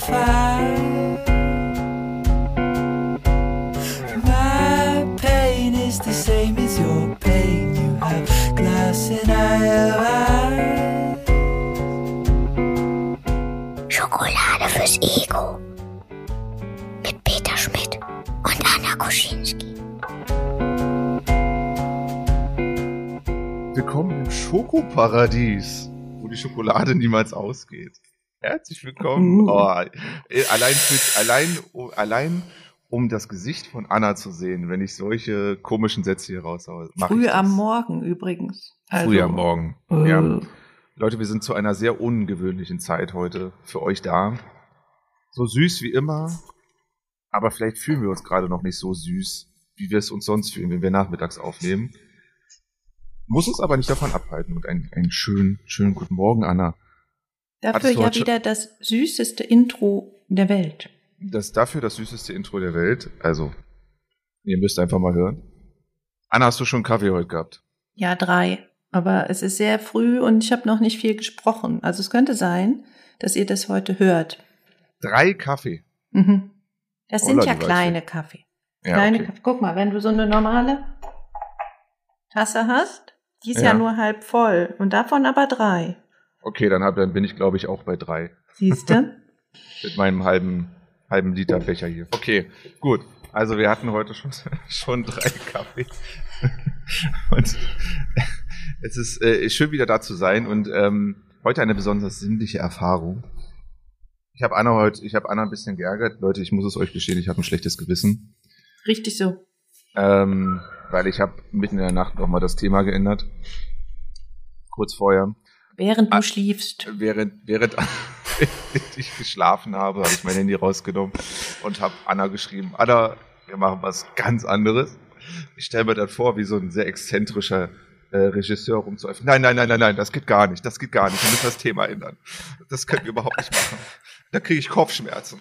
fire. My pain is the same as your pain. You have glass and I have eyes. Schokolade fürs Ego. Mit Peter Schmidt und Anna Koschinski. Willkommen im Schokoparadies, wo die Schokolade niemals ausgeht. Herzlich willkommen. Oh, äh, allein, für, allein, oh, allein um das Gesicht von Anna zu sehen, wenn ich solche komischen Sätze hier raushaue. Früh ich am. Morgen übrigens. Also, Früh am Morgen. Äh, Ja. Leute, wir sind zu einer sehr ungewöhnlichen Zeit heute für euch da. So süß wie immer, aber vielleicht fühlen wir uns gerade noch nicht so süß, wie wir es uns sonst fühlen, wenn wir nachmittags aufnehmen. Muss uns aber nicht davon abhalten. Und einen, einen schönen, schönen guten Morgen, Anna. Dafür ja wieder das süßeste Intro der Welt. Das dafür das süßeste Intro der Welt. Also, ihr müsst einfach mal hören. Anna, hast du schon Kaffee heute gehabt? Ja, drei. Aber es ist sehr früh und ich habe noch nicht viel gesprochen. Also es könnte sein, dass ihr das heute hört. Drei Kaffee. Mhm. Das sind Holla, ja kleine Kaffee. Ja, kleine okay. Kaffee. Guck mal, wenn du so eine normale Tasse hast, die ist ja, Ja. nur halb voll und davon aber drei. Okay, dann, hab, dann bin ich, glaube ich, auch bei drei. Siehst du? Mit meinem halben, halben Liter Becher hier. Okay, gut. Also wir hatten heute schon, schon drei Kaffee. Und es ist äh, schön wieder da zu sein und ähm, heute eine besonders sinnliche Erfahrung. Ich habe Anna heute, ich habe Anna ein bisschen geärgert. Leute, ich muss es euch gestehen, ich habe ein schlechtes Gewissen. Richtig so. Ähm, weil ich habe mitten in der Nacht nochmal das Thema geändert. Kurz vorher. Während du Ah. schliefst. Während, während ich geschlafen habe, habe ich mein Handy rausgenommen und habe Anna geschrieben, Anna, wir machen was ganz anderes. Ich stelle mir dann vor, wie so ein sehr exzentrischer äh, Regisseur rumzuöffnen. Nein, nein, nein, nein, nein, das geht gar nicht, das geht gar nicht. Wir müssen das Thema ändern. Das können wir überhaupt nicht machen. Da kriege ich Kopfschmerzen.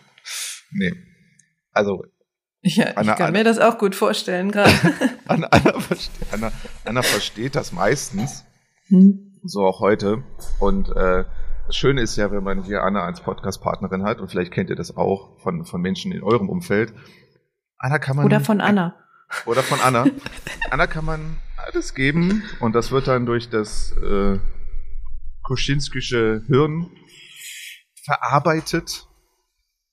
Nee. Also, Ja, Anna- ich kann Anna- mir das auch gut vorstellen gerade. Anna, Anna, versteht, Anna, versteht das meistens. Hm. So auch heute. Und äh, das Schöne ist ja, wenn man hier Anna als Podcast-Partnerin hat, und vielleicht kennt ihr das auch von, von Menschen in eurem Umfeld. Anna kann man. Oder von Anna. Oder von Anna. Anna kann man alles geben und das wird dann durch das äh, Kuschinskische Hirn verarbeitet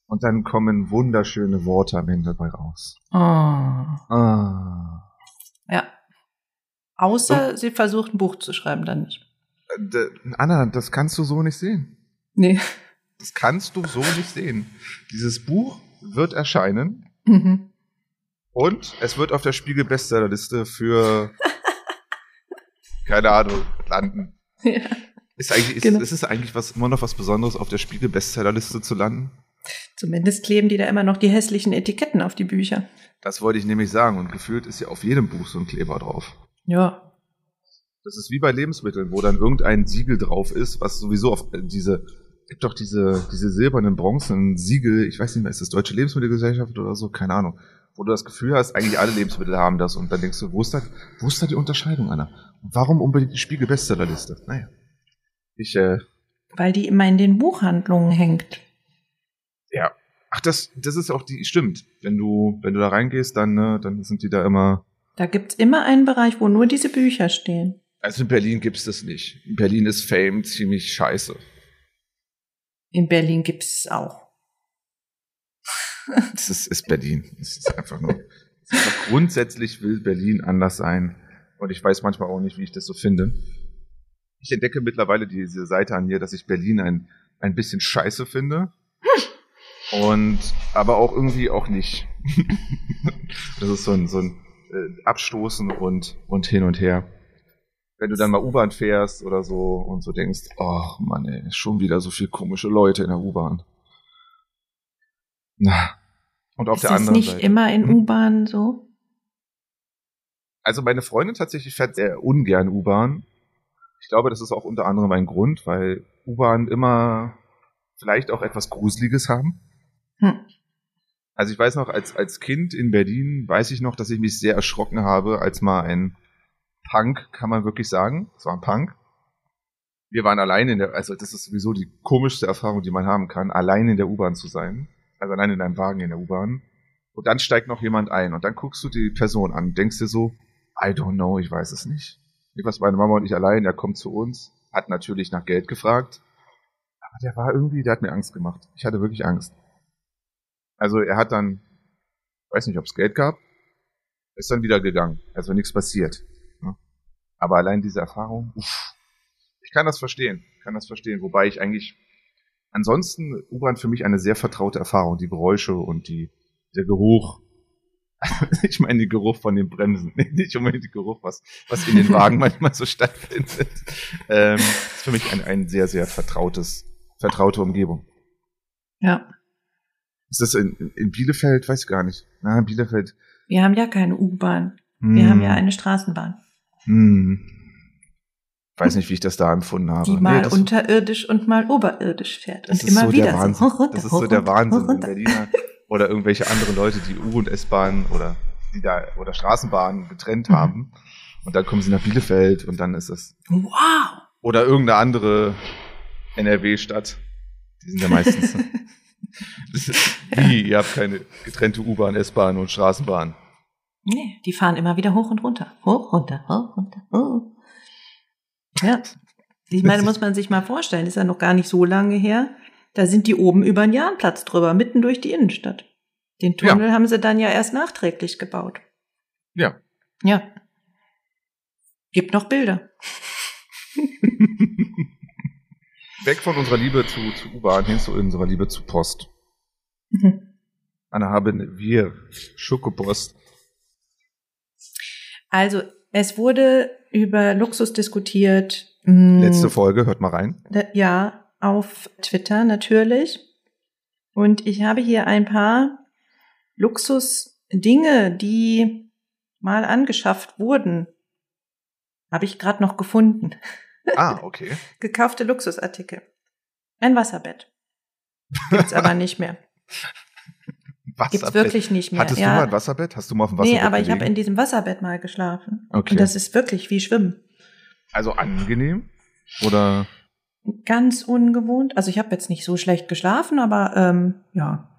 und dann kommen wunderschöne Worte am Ende dabei raus. Oh. Ah. Ja. Außer sie versucht ein Buch zu schreiben, dann nicht. Äh, Anna, das kannst du so nicht sehen. Nee. Das kannst du so nicht sehen. Dieses Buch wird erscheinen Mhm. und es wird auf der Spiegel Bestsellerliste für keine Ahnung landen. Ja. Ist eigentlich ist, Genau. ist es eigentlich was immer noch was Besonderes auf der Spiegel Bestsellerliste zu landen? Zumindest kleben die da immer noch die hässlichen Etiketten auf die Bücher. Das wollte ich nämlich sagen und gefühlt ist ja auf jedem Buch so ein Kleber drauf. Ja. Das ist wie bei Lebensmitteln, wo dann irgendein Siegel drauf ist, was sowieso auf äh, diese gibt doch diese diese silbernen bronzenen Siegel, ich weiß nicht mehr, ist das Deutsche Lebensmittelgesellschaft oder so, keine Ahnung, wo du das Gefühl hast, eigentlich alle Lebensmittel haben das und dann denkst du, wo ist da, wo ist da die Unterscheidung, Anna? Und warum unbedingt die Spiegel Bestsellerliste? Naja. Ich äh, Weil die immer in den Buchhandlungen hängt. ja, ach das das ist auch die stimmt, wenn du wenn du da reingehst, dann ne, dann sind die da immer Da gibt's immer einen Bereich, wo nur diese Bücher stehen. Also in Berlin gibt's das nicht. In Berlin ist Fame ziemlich scheiße. In Berlin gibt's es auch. Das ist, ist Berlin. Das ist einfach nur. es ist grundsätzlich will Berlin anders sein. Und ich weiß manchmal auch nicht, wie ich das so finde. Ich entdecke mittlerweile diese Seite an mir, dass ich Berlin ein, ein bisschen scheiße finde. Und aber auch irgendwie auch nicht. das ist so ein, so ein äh, Abstoßen und, und hin und her. Wenn du dann mal U-Bahn fährst oder so und so denkst, oh Mann, ey, schon wieder so viel komische Leute in der U-Bahn. Na. Und auf ist der das anderen nicht Seite. immer in Hm? U-Bahn so? Also meine Freundin tatsächlich fährt sehr ungern U-Bahn. Ich glaube, das ist auch unter anderem ein Grund, weil U-Bahn immer vielleicht auch etwas Gruseliges haben. Hm. Also ich weiß noch, als, als Kind in Berlin weiß ich noch, dass ich mich sehr erschrocken habe, als mal ein Punk, kann man wirklich sagen, es war ein Punk, wir waren allein in der, also das ist sowieso die komischste Erfahrung, die man haben kann, allein in der U-Bahn zu sein. Also allein in einem Wagen in der U-Bahn. Und dann steigt noch jemand ein und dann guckst du die Person an, denkst dir so, I don't know, ich weiß es nicht. Ich was meine Mama und ich allein, er kommt zu uns, hat natürlich nach Geld gefragt, aber der war irgendwie, der hat mir Angst gemacht. Ich hatte wirklich Angst. Also er hat dann, weiß nicht, ob es Geld gab, ist dann wieder gegangen. Also nichts passiert. Aber allein diese Erfahrung, uff, ich kann das verstehen, kann das verstehen, wobei ich eigentlich ansonsten U-Bahn für mich eine sehr vertraute Erfahrung, die Geräusche und die der Geruch. ich meine den Geruch von den Bremsen, nicht unbedingt den Geruch, was was in den Wagen manchmal so stattfindet. Ähm, ist für mich ein, ein sehr sehr vertrautes vertraute Umgebung. Ja. Ist das in, in Bielefeld? Weiß ich gar nicht. Na, Bielefeld. Wir haben ja keine U-Bahn. Wir Hm. haben ja eine Straßenbahn, Hm. Weiß nicht, wie ich das da empfunden habe. die mal das, unterirdisch und mal oberirdisch fährt. Und immer so wieder der Wahnsinn. so. Hoch, runter, das ist so der Wahnsinn. Berliner oder irgendwelche andere Leute, die U- und S-Bahn oder die da oder Straßenbahnen getrennt Mhm. haben. Und dann kommen sie nach Bielefeld und dann ist es. Wow. Oder irgendeine andere NRW-Stadt. Die sind ja meistens. ist, wie? Ihr habt keine getrennte U-Bahn, S-Bahn und Straßenbahn. Nee, die fahren immer wieder hoch und runter. Hoch, runter, hoch, runter, hoch. Ja. Ich meine, muss man sich mal vorstellen, ist ja noch gar nicht so lange her. Da sind die oben über den Jahnplatz drüber, mitten durch die Innenstadt. Den Tunnel haben sie dann ja erst nachträglich gebaut. Ja. Ja. Gibt noch Bilder. Weg von unserer Liebe zu, zu U-Bahn hin zu unserer Liebe zu Post. Mhm. Anna haben wir Schokopost. Also, es wurde über Luxus diskutiert. mh, Letzte Folge, hört mal rein. Ja, auf Twitter natürlich. Und ich habe hier ein paar Luxusdinge, die mal angeschafft wurden. Habe ich gerade noch gefunden. Ah, okay. Gekaufte Luxusartikel. Ein Wasserbett. Gibt's aber nicht mehr. Gibt's Wasserbett. wirklich nicht mehr. Hattest ja. du mal ein Wasserbett? Hast du mal auf dem Wasserbett Nee, aber ich habe gelegen? in diesem Wasserbett mal geschlafen. Okay. Und das ist wirklich wie Schwimmen. Also angenehm? Oder? Ganz ungewohnt. Also ich habe jetzt nicht so schlecht geschlafen, aber ähm, ja.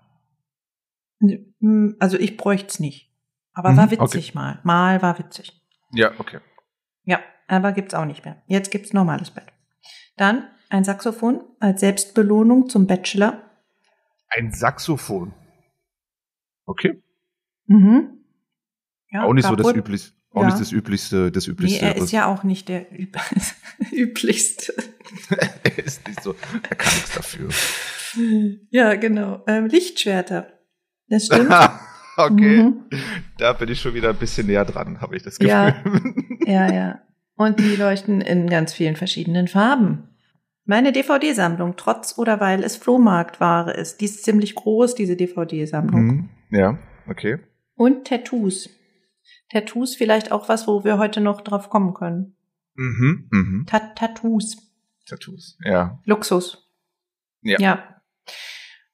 Also ich bräuchte es nicht. Aber Mhm, war witzig mal. Mal war witzig. Ja, okay. Ja, aber gibt's auch nicht mehr. Jetzt gibt's normales Bett. Dann ein Saxophon als Selbstbelohnung zum Bachelor. Ein Saxophon. Okay. Mhm. Ja, auch nicht so das kaputt. üblich, auch Ja. nicht das üblichste, das Nee, üblichste. er ist ja auch nicht der üb üblichste. er ist nicht so, er kann nichts dafür. Ja, genau. Ähm, Lichtschwerter. Das stimmt. okay. Mhm. Da bin ich schon wieder ein bisschen näher dran, habe ich das Gefühl. Ja. Ja, ja. Und die leuchten in ganz vielen verschiedenen Farben. Meine DVD-Sammlung, trotz oder weil es Flohmarktware ist, die ist ziemlich groß, diese DVD-Sammlung. Mhm. Ja, okay. Und Tattoos. Tattoos vielleicht auch was, wo wir heute noch drauf kommen können. Mhm. Mhm. Tat Tattoos. Tattoos. Ja. Luxus. Ja. Ja.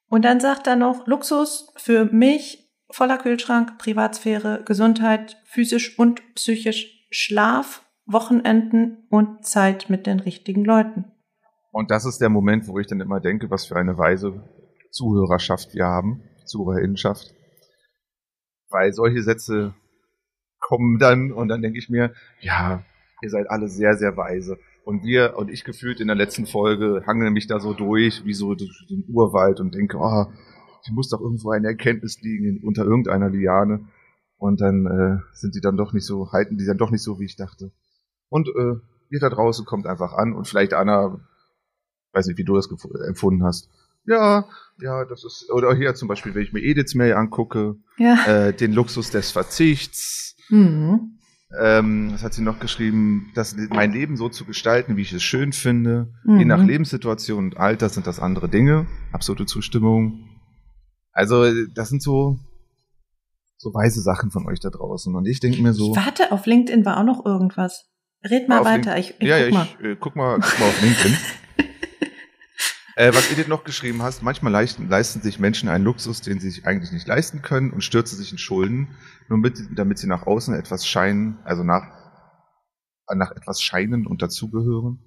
Und dann sagt er noch, Luxus für mich, voller Kühlschrank, Privatsphäre, Gesundheit, physisch und psychisch, Schlaf, Wochenenden und Zeit mit den richtigen Leuten. Und das ist der Moment, wo ich dann immer denke, was für eine weise Zuhörerschaft wir haben, Zuhörerinnenschaft. Weil solche Sätze kommen dann und dann denke ich mir, ja, ihr seid alle sehr, sehr weise. Und wir und ich gefühlt in der letzten Folge hangeln mich da so durch, wie so durch den Urwald und denke, oh, hier muss doch irgendwo eine Erkenntnis liegen unter irgendeiner Liane. Und dann äh, sind die dann doch nicht so, halten die dann doch nicht so, wie ich dachte. Und äh, ihr da draußen kommt einfach an und vielleicht Anna, weiß nicht, wie du das empfunden hast. Ja, ja, das ist, oder hier zum Beispiel, wenn ich mir Ediths Mail angucke, Ja. äh, den Luxus des Verzichts, Mhm. ähm, was hat sie noch geschrieben, das, mein Leben so zu gestalten, wie ich es schön finde. Mhm. Je nach Lebenssituation und Alter sind das andere Dinge. Absolute Zustimmung. Also, das sind so, so weise Sachen von euch da draußen. Und ich denke mir so. Ich warte, auf LinkedIn war auch noch irgendwas. Red mal weiter. Link- Ich, ich ja, guck ja, mal. ich äh, guck mal, guck mal auf LinkedIn. äh, was Edith noch geschrieben hast, manchmal leisten, leisten sich Menschen einen Luxus, den sie sich eigentlich nicht leisten können und stürzen sich in Schulden, nur mit, damit sie nach außen etwas scheinen, also nach, nach etwas scheinen und dazugehören.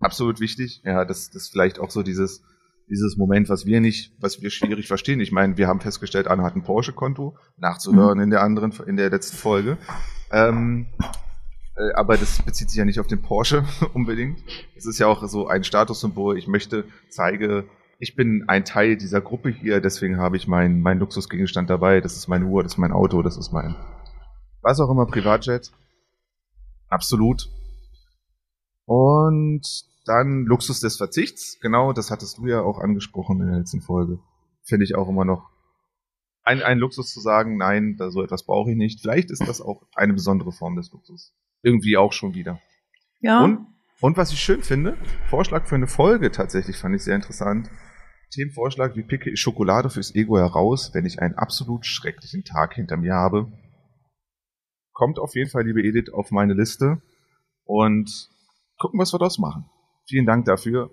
absolut wichtig. Ja, das, das vielleicht auch so dieses, dieses Moment, was wir nicht, was wir schwierig verstehen. Ich meine, wir haben festgestellt, Anna hat ein Porsche-Konto, nachzuhören Mhm. in der anderen, in der letzten Folge. Ähm, äh, aber das bezieht sich ja nicht auf den Porsche unbedingt. Es ist ja auch so ein Statussymbol. Ich möchte, zeige, ich bin ein Teil dieser Gruppe hier, deswegen habe ich meinen mein Luxusgegenstand dabei. Das ist meine Uhr, das ist mein Auto, das ist mein, was auch immer, Privatjet. Absolut. Und dann Luxus des Verzichts. Genau, das hattest du ja auch angesprochen in der letzten Folge. Finde ich auch immer noch ein, ein Luxus zu sagen, nein, da so etwas brauche ich nicht. Vielleicht ist das auch eine besondere Form des Luxus. Irgendwie auch schon wieder. Ja. Und, und was ich schön finde, Vorschlag für eine Folge tatsächlich fand ich sehr interessant. Themenvorschlag, wie picke ich Schokolade fürs Ego heraus, wenn ich einen absolut schrecklichen Tag hinter mir habe. Kommt auf jeden Fall, liebe Edith, auf meine Liste und gucken, was wir daraus machen. Vielen Dank dafür.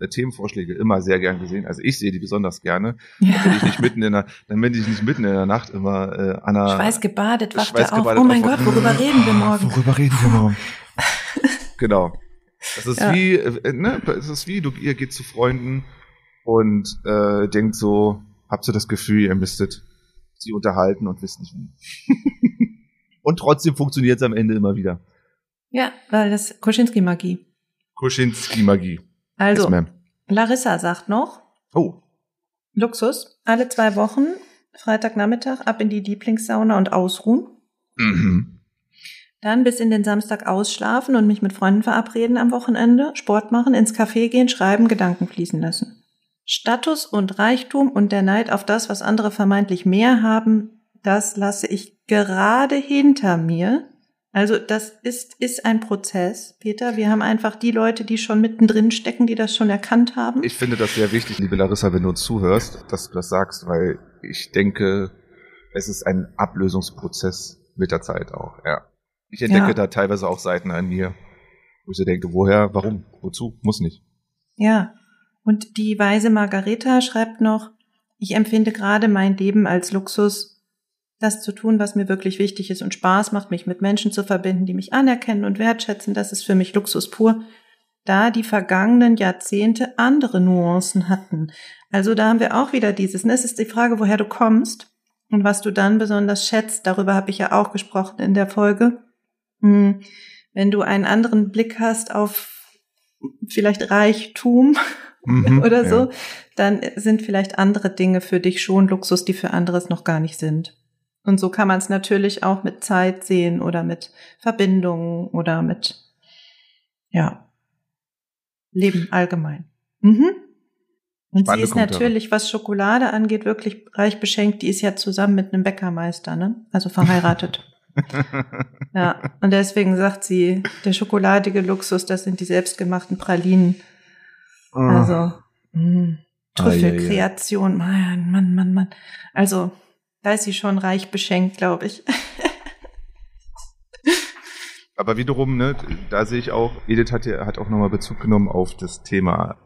Äh, Themenvorschläge immer sehr gern gesehen. Also ich sehe die besonders gerne. Dann bin ich nicht mitten in der, dann bin ich nicht mitten in der Nacht immer äh, Anna. Schweißgebadet, wacht er auf. Oh mein auf- Gott, worüber reden wir morgen? Worüber reden wir morgen? genau. Das ist Ja. wie, äh, ne, es ist wie, du, ihr geht zu Freunden und äh, denkt so, habt ihr das Gefühl, ihr müsstet sie unterhalten und wisst nicht wie. und trotzdem funktioniert es am Ende immer wieder. Ja, weil das Koschinski-Magie. Kuschinski-Magie. Also, Yes. Larissa sagt noch, Oh, Luxus, alle zwei Wochen, Freitagnachmittag, ab in die Lieblingssauna und ausruhen. mhm. Dann bis in den Samstag ausschlafen und mich mit Freunden verabreden am Wochenende, Sport machen, ins Café gehen, schreiben, Gedanken fließen lassen. Status und Reichtum und der Neid auf das, was andere vermeintlich mehr haben, das lasse ich gerade hinter mir. Also das ist, ist ein Prozess, Peter. Wir haben einfach die Leute, die schon mittendrin stecken, die das schon erkannt haben. Ich finde das sehr wichtig, liebe Larissa, wenn du uns zuhörst, dass du das sagst, weil ich denke, es ist ein Ablösungsprozess mit der Zeit auch, ja. Ich entdecke Ja. da teilweise auch Seiten an mir, wo ich so denke, woher, warum, wozu, muss nicht. Ja. Und die weise Margareta schreibt noch, ich empfinde gerade mein Leben als Luxus, das zu tun, was mir wirklich wichtig ist und Spaß macht, mich mit Menschen zu verbinden, die mich anerkennen und wertschätzen. Das ist für mich Luxus pur, da die vergangenen Jahrzehnte andere Nuancen hatten. Also da haben wir auch wieder dieses, ne? es ist die Frage, woher du kommst und was du dann besonders schätzt. Darüber habe ich ja auch gesprochen in der Folge. Hm, Wenn du einen anderen Blick hast auf vielleicht Reichtum Mhm, oder ja. so, dann sind vielleicht andere Dinge für dich schon Luxus, die für anderes noch gar nicht sind. Und so kann man es natürlich auch mit Zeit sehen oder mit Verbindungen oder mit, ja, Leben allgemein. Mhm. Und sie Spannende ist Kommentare. natürlich, was Schokolade angeht, wirklich reich beschenkt. Die ist ja zusammen mit einem Bäckermeister, ne? Also verheiratet. ja. Und deswegen sagt sie, der schokoladige Luxus, das sind die selbstgemachten Pralinen. Ah. Also, mh, ja. Trüffelkreation, Mann, Mann, Mann, Mann. Also, da ist sie schon reich beschenkt, glaube ich. Aber wiederum, ne, da sehe ich auch, Edith hat ja hat auch nochmal Bezug genommen auf das Thema.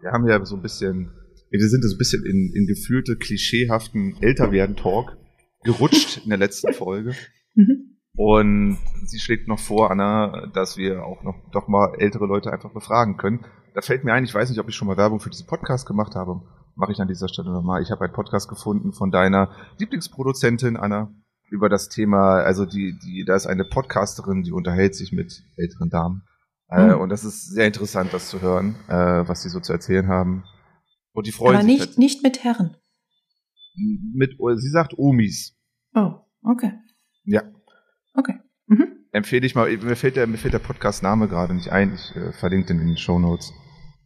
Wir haben ja so ein bisschen, wir sind so ein bisschen in, in gefühlte, klischeehaften Älterwerden-Talk gerutscht in der letzten Folge. Mhm. Und sie schlägt noch vor, Anna, dass wir auch noch doch mal ältere Leute einfach befragen können. Da fällt mir ein, ich weiß nicht, ob ich schon mal Werbung für diesen Podcast gemacht habe. Mache ich an dieser Stelle nochmal. Ich habe einen Podcast gefunden von deiner Lieblingsproduzentin, Anna, über das Thema, also die, die, da ist eine Podcasterin, die unterhält sich mit älteren Damen. Äh, Mhm. und das ist sehr interessant, das zu hören, äh, was sie so zu erzählen haben. Und die freuen Aber sich nicht, halt nicht mit Herren. mit, sie sagt Omis. Oh, okay. Ja. Okay. Mhm. empfehle ich mal, mir fällt der, mir fällt der Podcast-Name gerade nicht ein, ich äh, verlinke den in den Show Notes.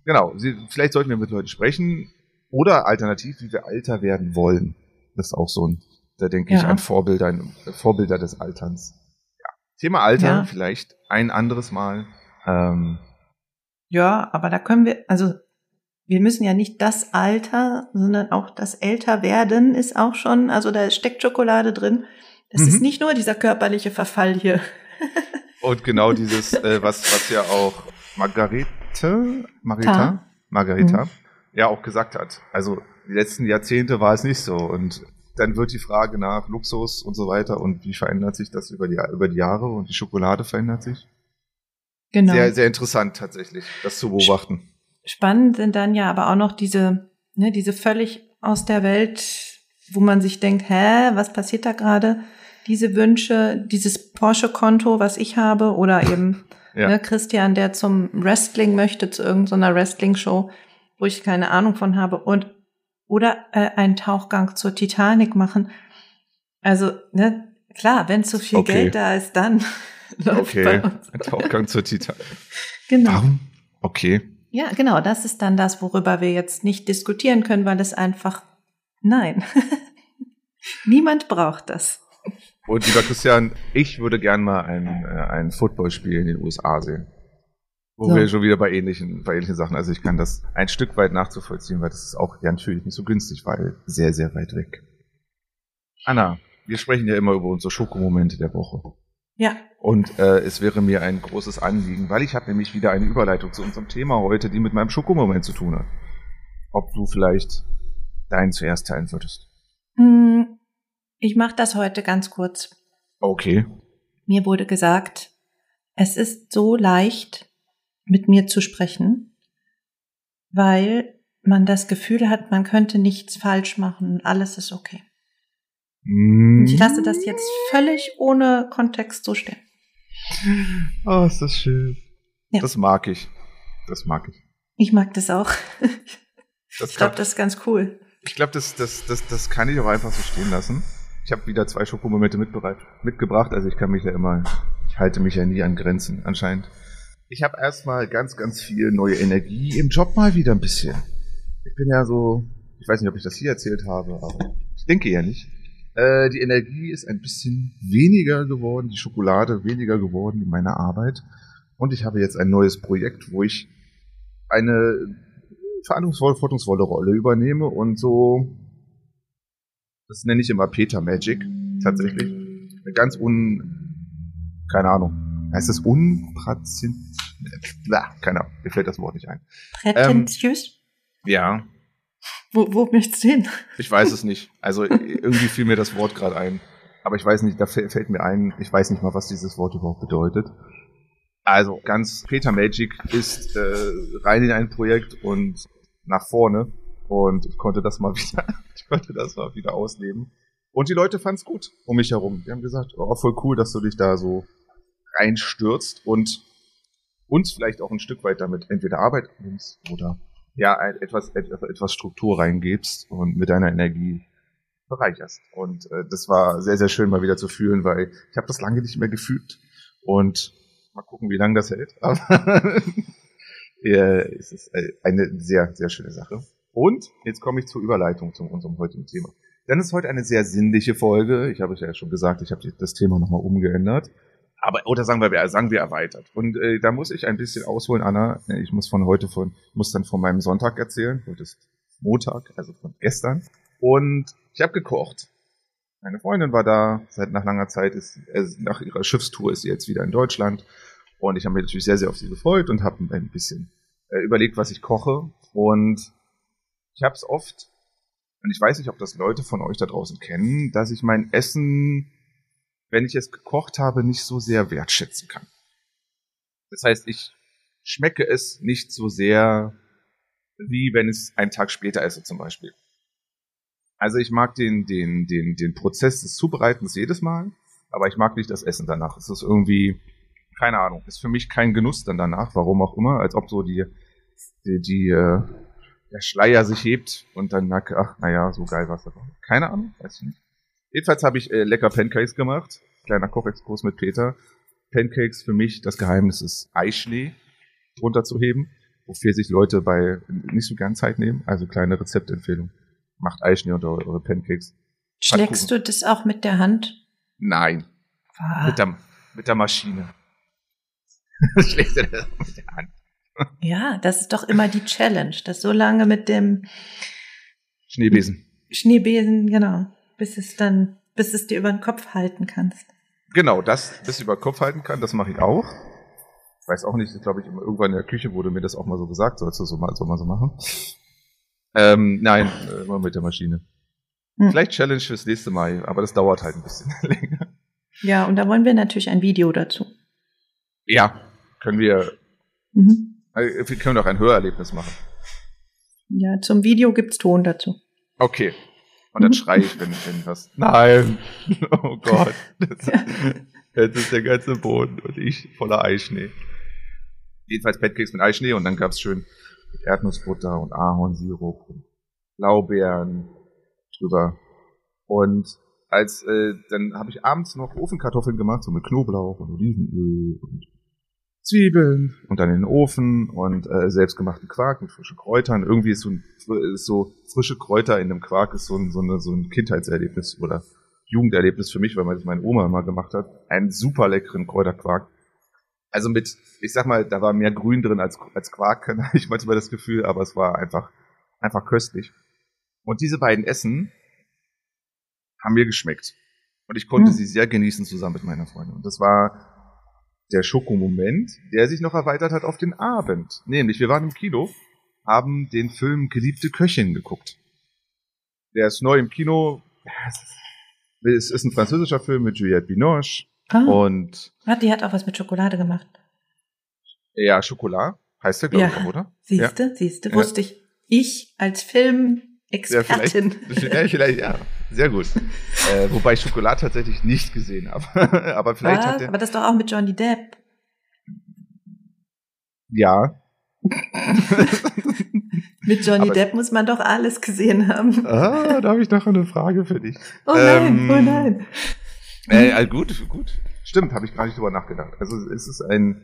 Genau, Sie, vielleicht sollten wir mit Leuten sprechen oder alternativ, wie wir alter werden wollen. Das ist auch so ein, da denke ich, Ja. an Vorbilder, ein, Vorbilder des Alterns. Ja. Thema Alter, Ja. vielleicht ein anderes Mal. Ähm, Ja, aber da können wir, also, wir müssen ja nicht das Alter, sondern auch das Älterwerden ist auch schon, also da steckt Schokolade drin. Das Mhm. ist nicht nur dieser körperliche Verfall hier. und genau dieses, äh, was, was ja auch Margarete, Margareta, Ta. Margareta, Mhm. Ja auch gesagt hat. Also die letzten Jahrzehnte war es nicht so und dann wird die Frage nach Luxus und so weiter und wie verändert sich das über die, über die Jahre und die Schokolade verändert sich. Genau. Sehr, sehr interessant tatsächlich, das zu beobachten. Spannend sind dann ja aber auch noch diese, ne, diese völlig aus der Welt, wo man sich denkt, hä, was passiert da gerade? Diese Wünsche, dieses Porsche-Konto, was ich habe, oder eben Ja. ne, Christian, der zum Wrestling möchte, zu irgendeiner Wrestling-Show, wo ich keine Ahnung von habe, und oder äh, einen Tauchgang zur Titanic machen. Also, ne, klar, wenn zu viel Okay. Geld da ist, dann läuft Okay, ein Tauchgang zur Titan. Genau. Warum? Okay. Ja, genau, das ist dann das, worüber wir jetzt nicht diskutieren können, weil es einfach, nein, niemand braucht das. Und lieber Christian, ich würde gern mal ein, äh, ein Footballspiel in den USA sehen. Wo So. wir schon wieder bei ähnlichen, bei ähnlichen Sachen, also ich kann das ein Stück weit nachzuvollziehen, weil das ist auch ja natürlich nicht so günstig, weil sehr, sehr weit weg. Anna, wir sprechen ja immer über unsere Schokomomente der Woche. Ja, Und äh, es wäre mir ein großes Anliegen, weil ich habe nämlich wieder eine Überleitung zu unserem Thema heute, die mit meinem Schokomoment zu tun hat. Ob du vielleicht deinen zuerst teilen würdest. Hm, ich mache das heute ganz kurz. Okay. Mir wurde gesagt, es ist so leicht, mit mir zu sprechen, weil man das Gefühl hat, man könnte nichts falsch machen, alles ist okay. Und ich lasse das jetzt völlig ohne Kontext so stehen. Oh, ist das schön. Ja. Das mag ich. Das mag ich. Ich mag das auch. Das Ich glaube, das ist ganz cool. Ich glaube, das, das, das, das kann ich auch einfach so stehen lassen. Ich habe wieder zwei Schokomomente mitgebracht, also ich kann mich ja immer, ich halte mich ja nie an Grenzen anscheinend. Ich habe erstmal ganz, ganz viel neue Energie im Job mal wieder ein bisschen. Ich bin ja so, ich weiß nicht, ob ich das hier erzählt habe, aber ich denke ja nicht. Äh, die Energie ist ein bisschen weniger geworden, die Schokolade weniger geworden in meiner Arbeit. Und ich habe jetzt ein neues Projekt, wo ich eine verantwortungsvolle, Rolle übernehme und so, das nenne ich immer Peter Magic, tatsächlich. Ganz un, keine Ahnung, heißt das unprazent, Blah, keine Ahnung, mir fällt das Wort nicht ein. Prätentiös? Ja, Wo, wo möchtest du hin? ich weiß es nicht. Also irgendwie fiel mir das Wort gerade ein. Aber ich weiß nicht, da fällt fällt mir ein, ich weiß nicht mal, was dieses Wort überhaupt bedeutet. Also ganz Peter Magic ist äh, rein in ein Projekt und nach vorne. Und ich konnte das mal wieder, ich konnte das mal wieder ausleben. Und die Leute fanden es gut um mich herum. Die haben gesagt, oh, voll cool, dass du dich da so reinstürzt und uns vielleicht auch ein Stück weit damit entweder Arbeit nimmst oder ja, etwas, etwas, Struktur reingibst und mit deiner Energie bereicherst. Und äh, das war sehr, sehr schön mal wieder zu fühlen, weil ich habe das lange nicht mehr gefühlt. Und mal gucken, wie lange das hält. Aber ja, es ist äh, eine sehr, sehr schöne Sache. Und jetzt komme ich zur Überleitung zu unserem heutigen Thema. Denn es ist heute eine sehr sinnliche Folge. Ich habe es ja schon gesagt, ich habe das Thema nochmal umgeändert. Aber, oder sagen wir, sagen wir erweitert. Und äh, da muss ich ein bisschen ausholen, Anna. Ich muss von heute von, muss dann von meinem Sonntag erzählen. Heute ist Montag, also von gestern. Und ich habe gekocht. Meine Freundin war da, seit nach langer Zeit ist, äh, nach ihrer Schiffstour ist sie jetzt wieder in Deutschland. Und ich habe mich natürlich sehr, sehr auf sie gefreut und habe ein bisschen äh, überlegt, was ich koche. Und ich habe es oft, und ich weiß nicht, ob das Leute von euch da draußen kennen, dass ich mein Essen, wenn ich es gekocht habe, nicht so sehr wertschätzen kann. Das heißt, ich schmecke es nicht so sehr, wie wenn es einen Tag später esse zum Beispiel. Also ich mag den, den, den, den Prozess des Zubereitens jedes Mal, aber ich mag nicht das Essen danach. Es ist irgendwie, keine Ahnung, ist für mich kein Genuss dann danach, warum auch immer, als ob so die, die, die äh, der Schleier sich hebt und dann merke, ach, naja, so geil war's aber. Keine Ahnung, weiß ich nicht. Jedenfalls habe ich äh, lecker Pancakes gemacht. Kleiner Kochexkurs mit Peter. Pancakes für mich, das Geheimnis ist Eischnee drunter zu heben, wofür sich Leute bei nicht so gern Zeit nehmen. Also kleine Rezeptempfehlung. Macht Eischnee unter eure Pancakes. Schlägst du das auch mit der Hand? Nein, Ah, mit der, mit der Maschine. Schlägst du das mit der Hand. ja, das ist doch immer die Challenge, das so lange mit dem Schneebesen. Schneebesen, genau, bis es dann, bis es dir über den Kopf halten kannst. Genau, das, das über den Kopf halten kann, das mache ich auch. Ich weiß auch nicht, glaube ich, irgendwann in der Küche wurde mir das auch mal so gesagt, sollst du so mal, soll man so machen. Ähm, nein, äh, immer mit der Maschine. Hm. Vielleicht Challenge fürs nächste Mal, aber das dauert halt ein bisschen länger. Ja, und da wollen wir natürlich ein Video dazu. Ja, können wir, Mhm. äh, wir können doch ein Hörerlebnis machen. Ja, zum Video gibt's Ton dazu. Okay. Und dann schreie ich, wenn, wenn was. Nein. Oh Gott. Das, jetzt ist der ganze Boden und ich voller Eischnee. Jedenfalls Pancakes mit Eischnee und dann gab's schön mit Erdnussbutter und Ahornsirup und Blaubeeren drüber. Und als äh, dann habe ich abends noch Ofenkartoffeln gemacht, so mit Knoblauch und Olivenöl und Zwiebeln und dann in den Ofen und äh, selbstgemachten Quark mit frischen Kräutern. Irgendwie ist so, ein, ist so frische Kräuter in dem Quark ist so ein, so, eine, so ein Kindheitserlebnis oder Jugenderlebnis für mich, weil das meine Oma immer gemacht hat. Einen super leckeren Kräuterquark. Also mit, ich sag mal, da war mehr Grün drin als, als Quark, habe ich manchmal das Gefühl, aber es war einfach, einfach köstlich. Und diese beiden Essen haben mir geschmeckt. Und ich konnte Hm. sie sehr genießen zusammen mit meiner Freundin. Und das war der Schokomoment, der sich noch erweitert hat auf den Abend. Nämlich, wir waren im Kino, haben den Film Geliebte Köchin geguckt. Der ist neu im Kino. Es ist ein französischer Film mit Juliette Binoche Ah, und ah, die hat auch was mit Schokolade gemacht. ja, Schokolade heißt der, glaube Ja. ich, auch, oder? Siehste, siehste, Ja. wusste ich. Ich als Ja, Filmexpertin. vielleicht, ja, vielleicht, ja, sehr gut. äh, wobei ich Schokolade tatsächlich nicht gesehen habe. Aber vielleicht Was? hat der, Aber das doch auch mit Johnny Depp. ja. Mit Johnny Aber- Depp muss man doch alles gesehen haben. Ah, da habe ich noch eine Frage für dich. Oh nein, Ähm, oh nein. Äh, äh, gut, gut. Stimmt, habe ich gar nicht drüber nachgedacht. Also es ist ein,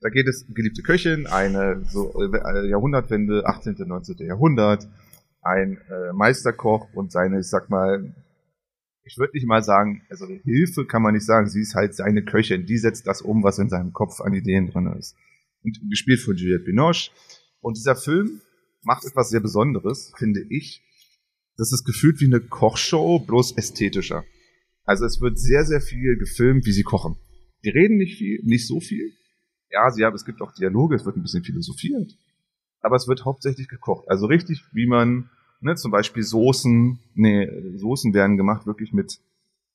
da geht es geliebte Köchin, eine so äh, Jahrhundertwende, 18. 19. Jahrhundert, ein äh, Meisterkoch und seine, ich sag mal, ich würde nicht mal sagen, also Hilfe kann man nicht sagen, sie ist halt seine Köchin, die setzt das um, was in seinem Kopf an Ideen drin ist. Und gespielt von Juliette Binoche. Und dieser Film macht etwas sehr Besonderes, finde ich. Das ist gefühlt wie eine Kochshow, bloß ästhetischer. Also es wird sehr, sehr viel gefilmt, wie sie kochen. Die reden nicht viel, nicht so viel. Ja, sie haben, es gibt auch Dialoge, es wird ein bisschen philosophiert. Aber es wird hauptsächlich gekocht. Also richtig, wie man, ne, zum Beispiel Soßen, nee, Soßen werden gemacht wirklich mit,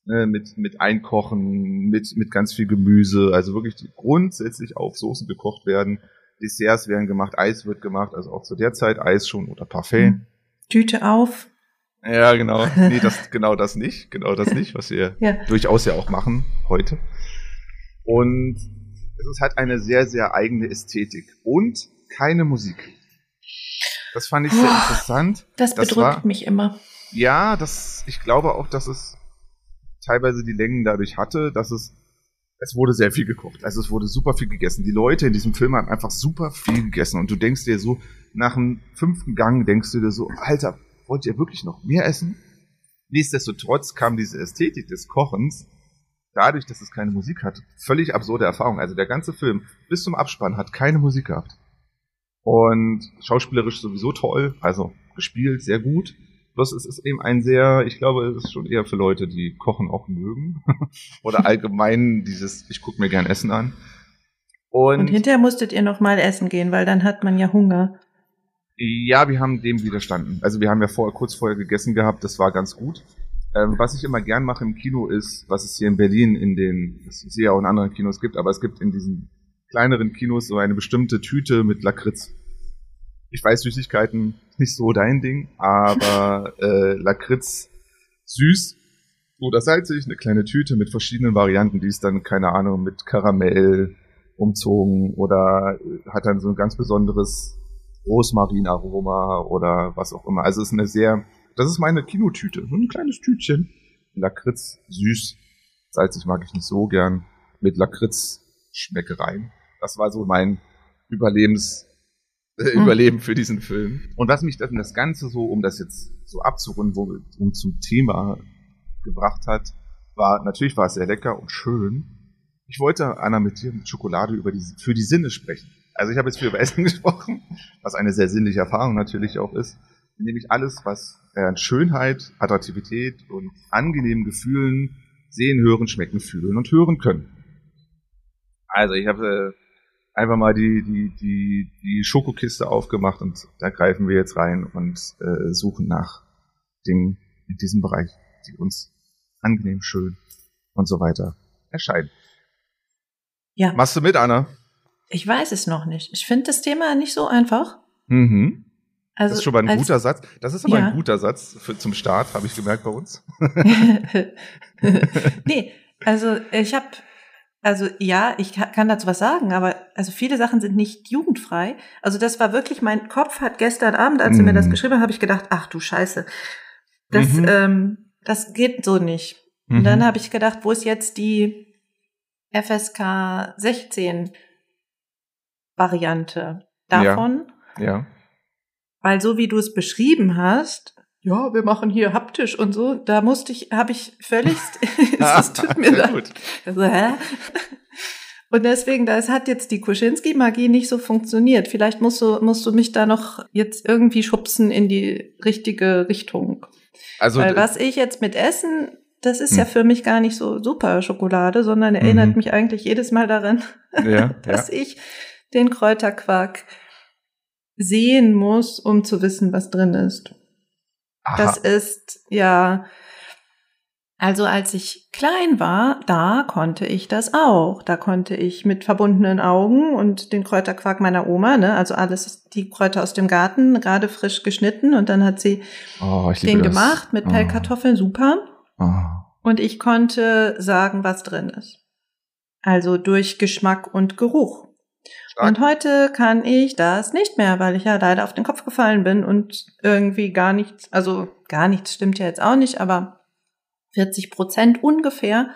ne, mit, mit Einkochen, mit, mit ganz viel Gemüse. Also wirklich die grundsätzlich auf Soßen gekocht werden. Desserts werden gemacht, Eis wird gemacht, also auch zu der Zeit Eis schon oder Parfait. Hm. Tüte auf. Ja, genau. Nee, das, genau das nicht. Genau das nicht, was wir Ja. durchaus ja auch machen heute. Und es halt eine sehr, sehr eigene Ästhetik und keine Musik. Das fand ich sehr Oh, interessant. Das Das bedrückt war- mich immer. Ja, das, ich glaube auch, dass es teilweise die Längen dadurch hatte, dass es, es wurde sehr viel gekocht. Also es wurde super viel gegessen. Die Leute in diesem Film haben einfach super viel gegessen. Und du denkst dir so, nach dem fünften Gang denkst du dir so, Alter, wollt ihr wirklich noch mehr essen? Nichtsdestotrotz kam diese Ästhetik des Kochens dadurch, dass es keine Musik hat. Völlig absurde Erfahrung. Also der ganze Film bis zum Abspann hat keine Musik gehabt. Und schauspielerisch sowieso toll, also gespielt sehr gut. Bloß es ist eben ein sehr, ich glaube, es ist schon eher für Leute, die Kochen auch mögen. Oder allgemein dieses, ich gucke mir gern Essen an. Und, Und hinterher musstet ihr noch mal essen gehen, weil dann hat man ja Hunger. ja, wir haben dem widerstanden. Also wir haben ja vorher, kurz vorher gegessen gehabt, das war ganz gut. Ähm, was ich immer gern mache im Kino ist, was es hier in Berlin in den, das ich sehe ja auch in anderen Kinos gibt, aber es gibt in diesen kleineren Kinos so eine bestimmte Tüte mit Lakritz. Ich weiß, Süßigkeiten ist nicht so dein Ding, aber äh, Lakritz süß oder salzig, eine kleine Tüte mit verschiedenen Varianten, die ist dann, keine Ahnung, mit Karamell umzogen oder äh, hat dann so ein ganz besonderes Rosmarinaroma oder was auch immer. Also es ist eine sehr, das ist meine Kinotüte, so ein kleines Tütchen. Lakritz, süß, salzig mag ich nicht so gern, mit Lakritz Schmeckereien. Das war so mein Überlebens, äh, Hm. Überleben für diesen Film. Und was mich dann das Ganze so, um das jetzt so abzurunden, wo, um zum Thema gebracht hat, war, natürlich war es sehr lecker und schön. Ich wollte, Anna, mit dir mit Schokolade über die, für die Sinne sprechen. Also ich habe jetzt viel über Essen gesprochen, was eine sehr sinnliche Erfahrung natürlich auch ist. Nämlich alles, was äh, an Schönheit, Attraktivität und angenehmen Gefühlen sehen, hören, schmecken, fühlen und hören können. Also ich habe äh, einfach mal die, die, die, die Schokokiste aufgemacht und da greifen wir jetzt rein und äh, suchen nach Dingen in diesem Bereich, die uns angenehm, schön und so weiter erscheinen. Ja. Machst du mit, Anna? Ich weiß es noch nicht. Ich finde das Thema nicht so einfach. Mhm. Also das ist schon mal ein als- guter Satz. Das ist aber Ja. ein guter Satz für, zum Start, habe ich gemerkt bei uns. nee, also ich habe, also ja, ich ka- kann dazu was sagen, aber also viele Sachen sind nicht jugendfrei. Also das war wirklich, mein Kopf hat gestern Abend, als sie mir das Mhm. geschrieben hat, habe ich gedacht, ach du Scheiße, das, Mhm. ähm, das geht so nicht. Und Mhm. dann habe ich gedacht, wo ist jetzt die FSK 16 Variante davon? Ja. Weil so wie du es beschrieben hast, ja, wir machen hier haptisch und so, da musste ich, habe ich völlig, es tut mir leid. Also, hä? Und deswegen, das hat jetzt die Kuschinski-Magie nicht so funktioniert. Vielleicht musst du, musst du mich da noch jetzt irgendwie schubsen in die richtige Richtung. Also Weil was ich jetzt mit Essen, das ist ja Hm. für mich gar nicht so super Schokolade, sondern erinnert Mhm. mich eigentlich jedes Mal daran, ja, ja. dass ich den Kräuterquark sehen muss, um zu wissen, was drin ist. Das Aha. ist ja, also als ich klein war, da konnte ich das auch. Da konnte ich mit verbundenen Augen und den Kräuterquark meiner Oma, ne, also alles die Kräuter aus dem Garten, gerade frisch geschnitten und dann hat sie Oh, den das. gemacht mit Oh. Pellkartoffeln, super. Oh. Und ich konnte sagen, was drin ist. Also durch Geschmack und Geruch. Stark. Und heute kann ich das nicht mehr, weil ich ja leider auf den Kopf gefallen bin und irgendwie gar nichts, also gar nichts stimmt ja jetzt auch nicht, aber 40 Prozent ungefähr.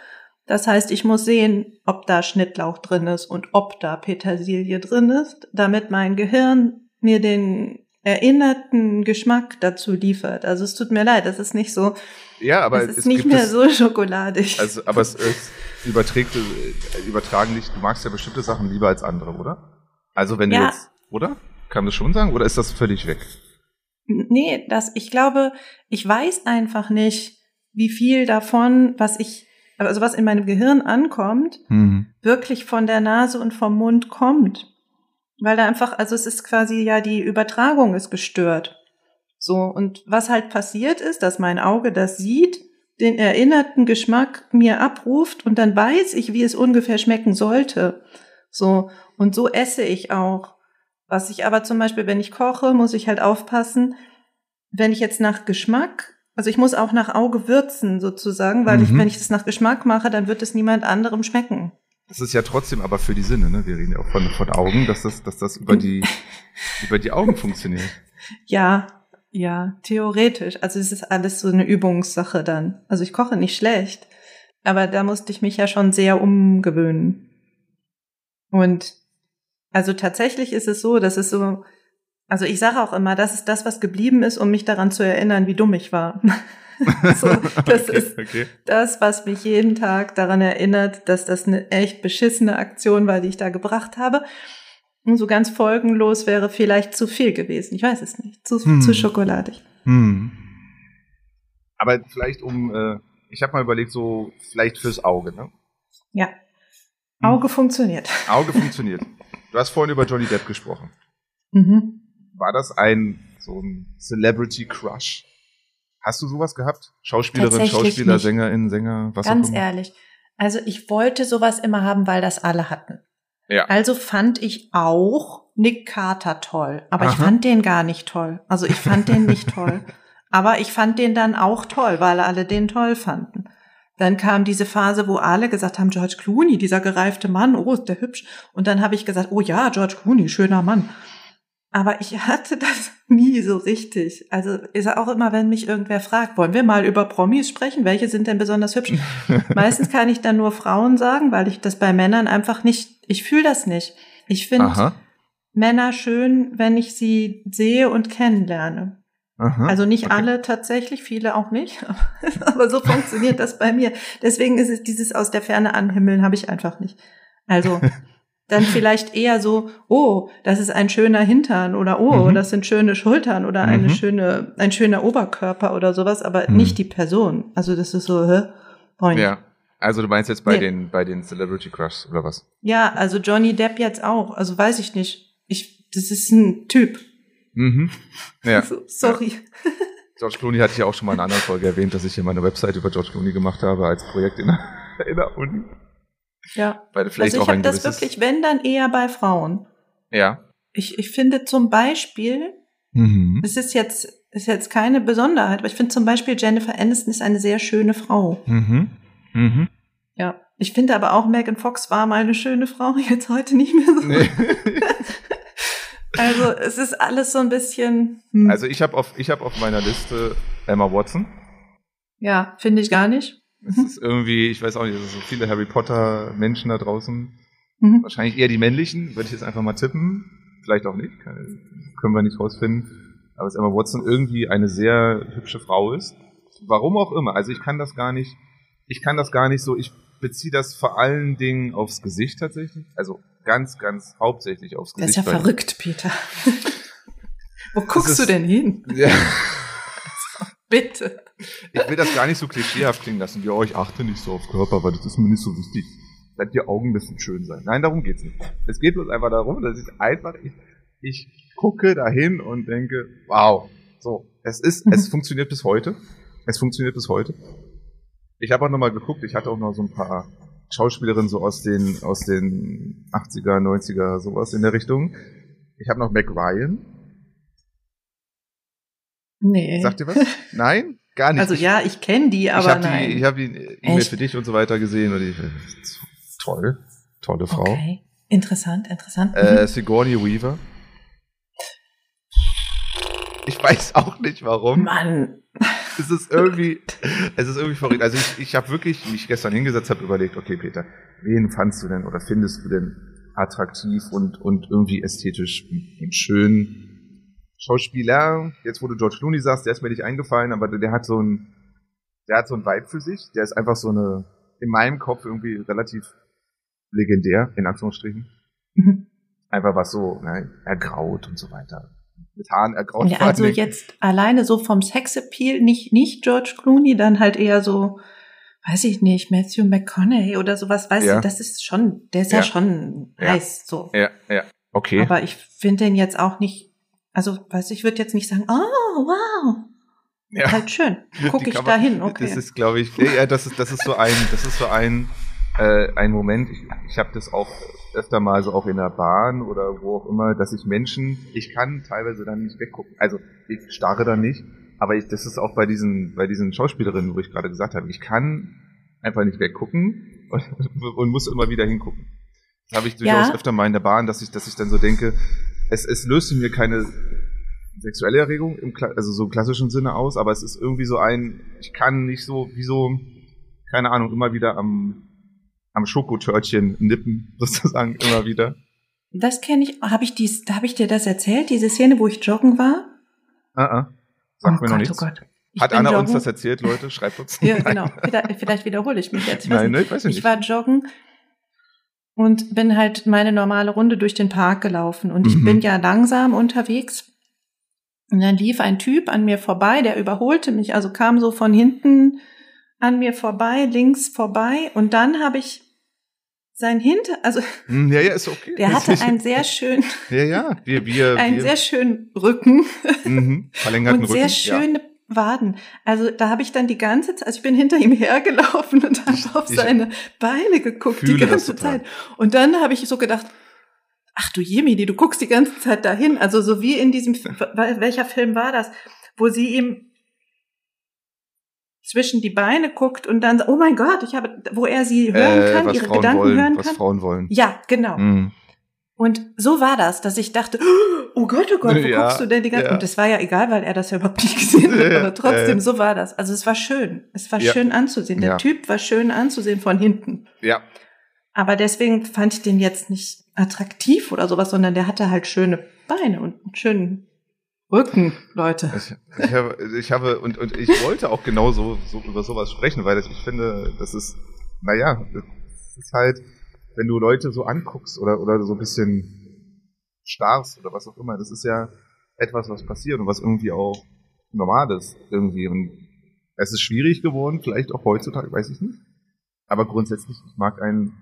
Das heißt, ich muss sehen, ob da Schnittlauch drin ist und ob da Petersilie drin ist, damit mein Gehirn mir den erinnerten Geschmack dazu liefert. Also es tut mir leid, das ist nicht so, Ja, aber es ist es nicht mehr so schokoladig. Also, aber es, es überträgt, äh, übertragen nicht, du magst ja bestimmte Sachen lieber als andere, oder? Also wenn du Ja. jetzt, oder? Kann man das schon sagen? Oder ist das völlig weg? Nee, das, ich glaube, ich weiß einfach nicht, wie viel davon, was ich, also was in meinem Gehirn ankommt, Mhm. wirklich von der Nase und vom Mund kommt. Weil da einfach, also es ist quasi ja die Übertragung ist gestört. So, und was halt passiert ist, dass mein Auge das sieht, den erinnerten Geschmack mir abruft und dann weiß ich, wie es ungefähr schmecken sollte. So, und so esse ich auch. Was ich aber zum Beispiel, wenn ich koche, muss ich halt aufpassen, wenn ich jetzt nach Geschmack, also ich muss auch nach Auge würzen sozusagen, weil ich, Mhm. wenn ich das nach Geschmack mache, dann wird es niemand anderem schmecken. Das ist ja trotzdem aber für die Sinne, ne? Wir reden ja auch von, von Augen, dass das, dass das über die, über die Augen funktioniert. Ja, ja, theoretisch. Also es ist alles so eine Übungssache dann. Also ich koche nicht schlecht, aber da musste ich mich ja schon sehr umgewöhnen. Und also tatsächlich ist es so, dass es so, also ich sage auch immer, das ist das, was geblieben ist, um mich daran zu erinnern, wie dumm ich war. so, das okay, ist okay. das, was mich jeden Tag daran erinnert, dass das eine echt beschissene Aktion war, die ich da gebracht habe. Und so ganz folgenlos wäre vielleicht zu viel gewesen. Ich weiß es nicht. Zu, Hm. zu schokoladig. Hm. Aber vielleicht um, äh, ich habe mal überlegt, so vielleicht fürs Auge, ne? Ja. Hm. Auge funktioniert. Auge funktioniert. Du hast vorhin über Johnny Depp gesprochen. Mhm. War das ein so ein Celebrity Crush? Hast du sowas gehabt? Schauspielerin, Schauspieler, nicht. Sängerin, Sänger, was Ganz auch immer? ehrlich. Also ich wollte sowas immer haben, weil das alle hatten. Ja. Also fand ich auch Nick Carter toll. Aber ich Aha. fand den gar nicht toll. Also ich fand den nicht toll. Aber ich fand den dann auch toll, weil alle den toll fanden. Dann kam diese Phase, wo alle gesagt haben, George Clooney, dieser gereifte Mann, oh, ist der hübsch. Und dann habe ich gesagt, oh ja, George Clooney, schöner Mann. Aber ich hatte das nie so richtig. Also ist auch immer, wenn mich irgendwer fragt, wollen wir mal über Promis sprechen? Welche sind denn besonders hübsch? Meistens kann ich dann nur Frauen sagen, weil ich das bei Männern einfach nicht, ich fühle das nicht. Ich finde. Männer schön, wenn ich sie sehe und kennenlerne. Aha. Also nicht Okay. alle tatsächlich, viele auch nicht, aber so funktioniert das bei mir. Deswegen ist es dieses aus der Ferne anhimmeln habe ich einfach nicht. Also dann vielleicht eher so, oh, das ist ein schöner Hintern oder oh, Mhm. das sind schöne Schultern oder eine Mhm. schöne, ein schöner Oberkörper oder sowas, aber Mhm. nicht die Person. Also das ist so, hä? Freund. Ja. Also du meinst jetzt bei Nee. den bei den Celebrity Crushs oder was? ja, also Johnny Depp jetzt auch. Also weiß ich nicht. Ich, das ist ein Typ. Mhm. Ja. So, sorry. George Clooney hatte ich ja auch schon mal in einer anderen Folge erwähnt, dass ich hier meine Website über George Clooney gemacht habe als Projekt in der, in der Uni. Ja. Weil vielleicht Also ich habe das wirklich, wenn dann eher bei Frauen. Ja. Ich, ich finde zum Beispiel, Mhm. es ist jetzt, ist jetzt keine Besonderheit, aber ich finde zum Beispiel Jennifer Aniston ist eine sehr schöne Frau. Mhm. Mhm. Ja. Ich finde aber auch Megan Fox war mal eine schöne Frau, jetzt heute nicht mehr so. Nee. Also es ist alles so ein bisschen. Hm. Also ich habe auf, ich hab auf meiner Liste Emma Watson. ja, finde ich gar nicht. Es ist irgendwie, ich weiß auch nicht, es sind so viele Harry Potter Menschen da draußen. Mhm. Wahrscheinlich eher die männlichen, würde ich jetzt einfach mal tippen. Vielleicht auch nicht, können wir nicht rausfinden. Aber dass Emma Watson irgendwie eine sehr hübsche Frau ist. Warum auch immer. Also ich kann das gar nicht, ich kann das gar nicht so, ich beziehe das vor allen Dingen aufs Gesicht tatsächlich. Also ganz, ganz hauptsächlich aufs Das ist Gesicht. ja verrückt, Peter. Wo guckst ist- du denn hin? Ja. Bitte. Ich will das gar nicht so klischeehaft klingen lassen. Ja, ich achte nicht so auf Körper, weil das ist mir nicht so wichtig. Dass die Augen müssen schön sein. Nein, darum geht's nicht. Es geht bloß einfach darum, dass ich einfach, ich, ich gucke dahin und denke, wow. So, es ist, es funktioniert bis heute. Es funktioniert bis heute. Ich habe auch nochmal geguckt, ich hatte auch noch so ein paar Schauspielerinnen so aus den, aus den 80er, 90er, sowas in der Richtung. Ich habe noch Mac Ryan. Nee. Sagt ihr was? Nein? Gar nicht. also ja, ich kenne die, aber ich habe nein. die, ich hab die E-Mail für dich und so weiter gesehen und ich, toll, tolle Frau. Okay. Interessant, interessant. Äh, Mhm. Sigourney Weaver. Ich weiß auch nicht warum. Mann. Es ist irgendwie, es ist irgendwie verrückt. Also ich, ich habe wirklich mich gestern hingesetzt, habe überlegt, okay Peter, wen fandst du denn oder findest du denn attraktiv und und irgendwie ästhetisch und schön? Schauspieler, jetzt wo du George Clooney sagst, der ist mir nicht eingefallen, aber der, hat so ein, der hat so ein Vibe für sich. Der ist einfach so eine, in meinem Kopf irgendwie relativ legendär, in Anführungsstrichen. Mhm. Einfach was so, ne, ergraut und so weiter. Mit Haaren ergraut. Ja, also jetzt alleine so vom Sexappeal, nicht, nicht George Clooney, dann halt eher so, weiß ich nicht, Matthew McConaughey oder sowas, weißt Ja. du, das ist schon, der ist ja, Ja. schon Ja. heiß, so. Ja, ja, okay. Aber ich finde den jetzt auch nicht, also, weiß ich, würde jetzt nicht sagen, oh, wow, ja. halt schön, gucke ich da hin, okay. Das ist, glaube ich, ja, das ist, das ist so ein, das ist so ein, äh, ein Moment. Ich, ich habe das auch öfter mal so auch in der Bahn oder wo auch immer, dass ich Menschen, ich kann teilweise dann nicht weggucken. Also ich starre dann nicht, aber ich, das ist auch bei diesen, bei diesen Schauspielerinnen, wo ich gerade gesagt habe, ich kann einfach nicht weggucken und, und muss immer wieder hingucken. Das habe ich durchaus Ja. öfter mal in der Bahn, dass ich, dass ich dann so denke, es, es löst in mir keine sexuelle Erregung im also so im klassischen Sinne aus, aber es ist irgendwie so ein, ich kann nicht so, wie so, keine Ahnung, immer wieder am, am Schokotörtchen nippen, sozusagen, immer wieder. das kenne ich, habe ich dies, habe ich dir das erzählt, diese Szene, wo ich joggen war? Ah, ah. Sagt oh mir noch Gott, nichts. oh Gott. Ich Hat Anna uns joggen. das erzählt, Leute? Schreibt uns. Ja, genau. Vielleicht, wiederhole ich mich jetzt. Ich Nein, nicht. ne, ich weiß ja Ich nicht. war joggen und bin halt meine normale Runde durch den Park gelaufen. Und ich Mhm. bin ja langsam unterwegs. Und dann lief ein Typ an mir vorbei, der überholte mich, also kam so von hinten an mir vorbei, links vorbei. Und dann habe ich sein Hinter, also Hm, Ja, ja, ist okay. der hatte einen sehr schönen, Ja, ja, wir, wir, einen wir sehr schönen Rücken mhm, verlängerten und sehr Rücken. schöne Waden. Also da habe ich dann die ganze Zeit, also ich bin hinter ihm hergelaufen und habe auf seine Beine geguckt die ganze. Zeit. Und dann habe ich so gedacht, ach du Jemini, du guckst die ganze Zeit dahin. Also so wie in diesem, welcher Film war das, wo sie ihm zwischen die Beine guckt und dann, oh mein Gott, ich habe, wo er sie hören Äh, kann, was ihre Frauen Gedanken wollen, hören was kann. Frauen wollen. Ja, genau. Mhm. Und so war das, dass ich dachte, oh Gott, oh Gott, wo Ja, guckst du denn die ganze ja. Und das war ja egal, weil er das ja überhaupt nicht gesehen hat, aber trotzdem, so war das. Also es war schön. Es war Ja. schön anzusehen. Der. Typ war schön anzusehen von hinten. Ja, Aber deswegen fand ich den jetzt nicht attraktiv oder sowas, sondern der hatte halt schöne Beine und einen schönen Rücken, Leute. Ich, ich, habe, ich habe und, und ich wollte auch genau so, so über sowas sprechen, weil das, ich finde, das ist, naja, das ist halt, wenn du Leute so anguckst oder, oder so ein bisschen starrst oder was auch immer, das ist ja etwas, was passiert und was irgendwie auch normal ist irgendwie. Und es ist schwierig geworden, vielleicht auch heutzutage, weiß ich nicht. Aber grundsätzlich, ich mag einen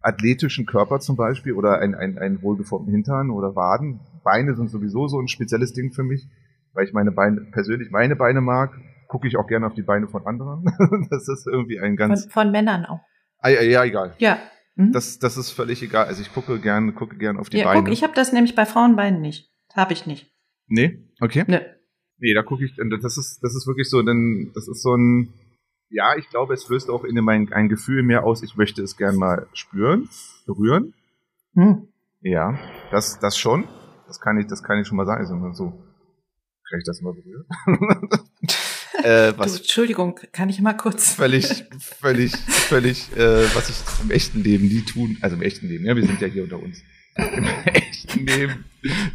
athletischen Körper zum Beispiel oder einen, einen, einen wohlgeformten Hintern oder Waden. Beine sind sowieso so ein spezielles Ding für mich, weil ich meine Beine, persönlich meine Beine mag, gucke ich auch gerne auf die Beine von anderen. das ist irgendwie ein Von, ganz, von Männern auch. ah, ja, ja, egal. Ja. Hm? Das, das ist völlig egal. Also ich gucke gern, gucke gern auf die ja, Beine. guck, ich habe das nämlich bei Frauenbeinen nicht. Habe ich nicht. nee, okay. Nö. Nee, da gucke ich, das ist, das ist wirklich so, denn das ist so ein, ja, ich glaube, es löst auch in dem ein, ein Gefühl mehr aus, ich möchte es gern mal spüren, berühren. Hm. Ja, das, das schon. Das kann ich, das kann ich schon mal sagen. Also so, kann ich das mal berühren? äh, Du, was Entschuldigung, kann ich mal kurz. völlig, völlig, völlig, äh, was ich im echten Leben nie tun, also im echten Leben, ja, wir sind ja hier unter uns, im echten Leben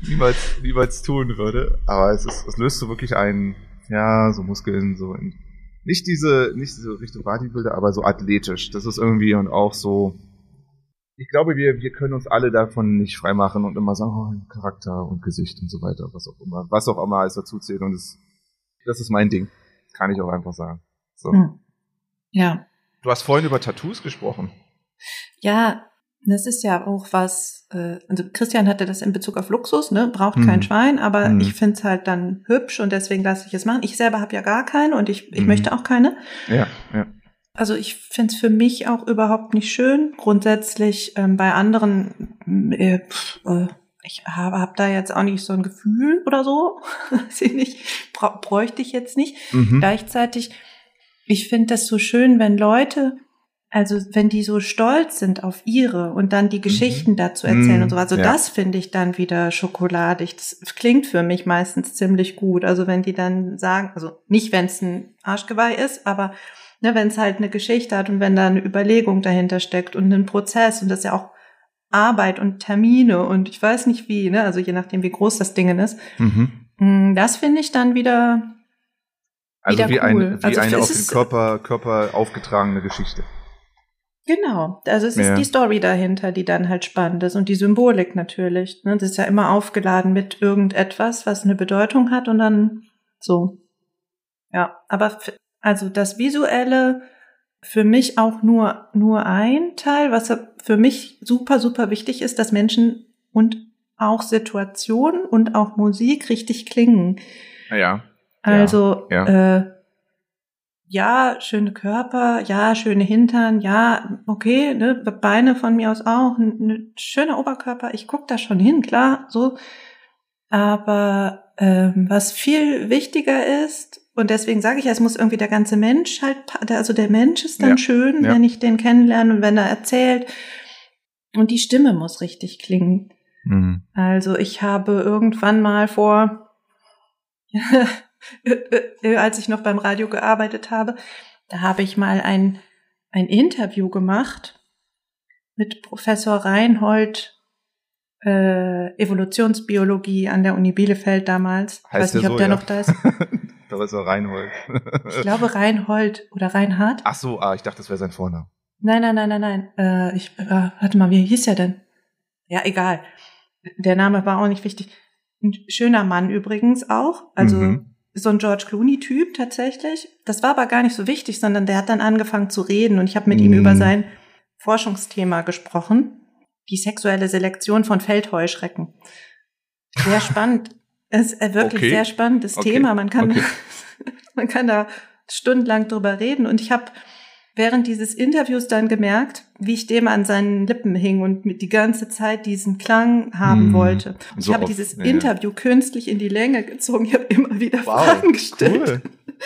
niemals, niemals tun würde. Aber es ist, es löst so wirklich ein, ja, so Muskeln, so in, nicht diese, nicht so Richtung Bodybuilder, aber so athletisch. Das ist irgendwie und auch so, ich glaube, wir, wir können uns alle davon nicht freimachen und immer sagen, oh, Charakter und Gesicht und so weiter, was auch immer, was auch immer alles dazu zählt und das, das ist mein Ding. Kann ich auch einfach sagen. So. Hm. Ja. Du hast vorhin über Tattoos gesprochen. Ja, das ist ja auch was, äh, also Christian hatte das in Bezug auf Luxus, ne? Braucht Mhm. kein Schwein, aber Mhm. ich find's halt dann hübsch und deswegen lasse ich es machen. Ich selber habe ja gar keine und ich, ich Mhm. möchte auch keine. Ja, ja. Also ich find's für mich auch überhaupt nicht schön. Grundsätzlich ähm, bei anderen, äh, pff, äh, ich habe hab da jetzt auch nicht so ein Gefühl oder so. Weiß ich nicht. Bräuchte ich jetzt nicht. Mhm. Gleichzeitig, ich finde das so schön, wenn Leute, also wenn die so stolz sind auf ihre und dann die Geschichten dazu erzählen Mhm. und so. Also Ja. das finde ich dann wieder schokoladig. Das klingt für mich meistens ziemlich gut. Also wenn die dann sagen, also nicht, wenn es ein Arschgeweih ist, aber ne, wenn es halt eine Geschichte hat und wenn da eine Überlegung dahinter steckt und ein Prozess und das ist ja auch Arbeit und Termine und ich weiß nicht wie, ne, also je nachdem, wie groß das Ding ist. Mhm. Mm, Das finde ich dann wieder Also Wieder wie, cool. ein, wie Also eine auf den ist- Körper, Körper aufgetragene Geschichte. Genau, also es ist Ja. die Story dahinter, die dann halt spannend ist und die Symbolik natürlich. Ne? Das ist ja immer aufgeladen mit irgendetwas, was eine Bedeutung hat und dann so. Ja, aber also das Visuelle für mich auch nur, nur ein Teil, was für mich super, super wichtig ist, dass Menschen und auch Situationen und auch Musik richtig klingen. Ja. Also, ja. Äh, ja, schöne Körper, ja, schöne Hintern, ja, okay, ne, Beine von mir aus auch, ein schöner Oberkörper, ich guck da schon hin, klar, so. Aber ähm, was viel wichtiger ist, und deswegen sage ich, ja, es muss irgendwie der ganze Mensch halt, also der Mensch ist dann Ja, schön, ja. wenn ich den kennenlerne und wenn er erzählt. Und die Stimme muss richtig klingen. Mhm. Also ich habe irgendwann mal vor, als ich noch beim Radio gearbeitet habe, da habe ich mal ein, ein Interview gemacht mit Professor Reinhold äh, Evolutionsbiologie an der Uni Bielefeld damals. Ich weiß Heißt nicht, ob so, der ja? noch da ist. Professor Reinhold. Ich glaube Reinhold oder Reinhard. Ach so, ah, ich dachte, das wäre sein Vorname. Nein, nein, nein, nein, nein. Äh, ich, äh, warte mal, wie hieß er denn? Ja, egal. Der Name war auch nicht wichtig. Ein schöner Mann übrigens auch. Also Mhm. so ein George Clooney-Typ tatsächlich. Das war aber gar nicht so wichtig, sondern der hat dann angefangen zu reden und ich habe mit ihm Mhm. über sein Forschungsthema gesprochen. Die sexuelle Selektion von Feldheuschrecken. Sehr spannend. Es ist äh, wirklich Okay. sehr spannendes Okay. Thema. Man kann, Okay. man kann da stundenlang drüber reden und ich habe während dieses Interviews dann gemerkt, wie ich dem an seinen Lippen hing und mit die ganze Zeit diesen Klang haben Hm. wollte. Und So ich habe dieses ja. Interview künstlich in die Länge gezogen. Ich habe immer wieder Fragen gestellt, cool.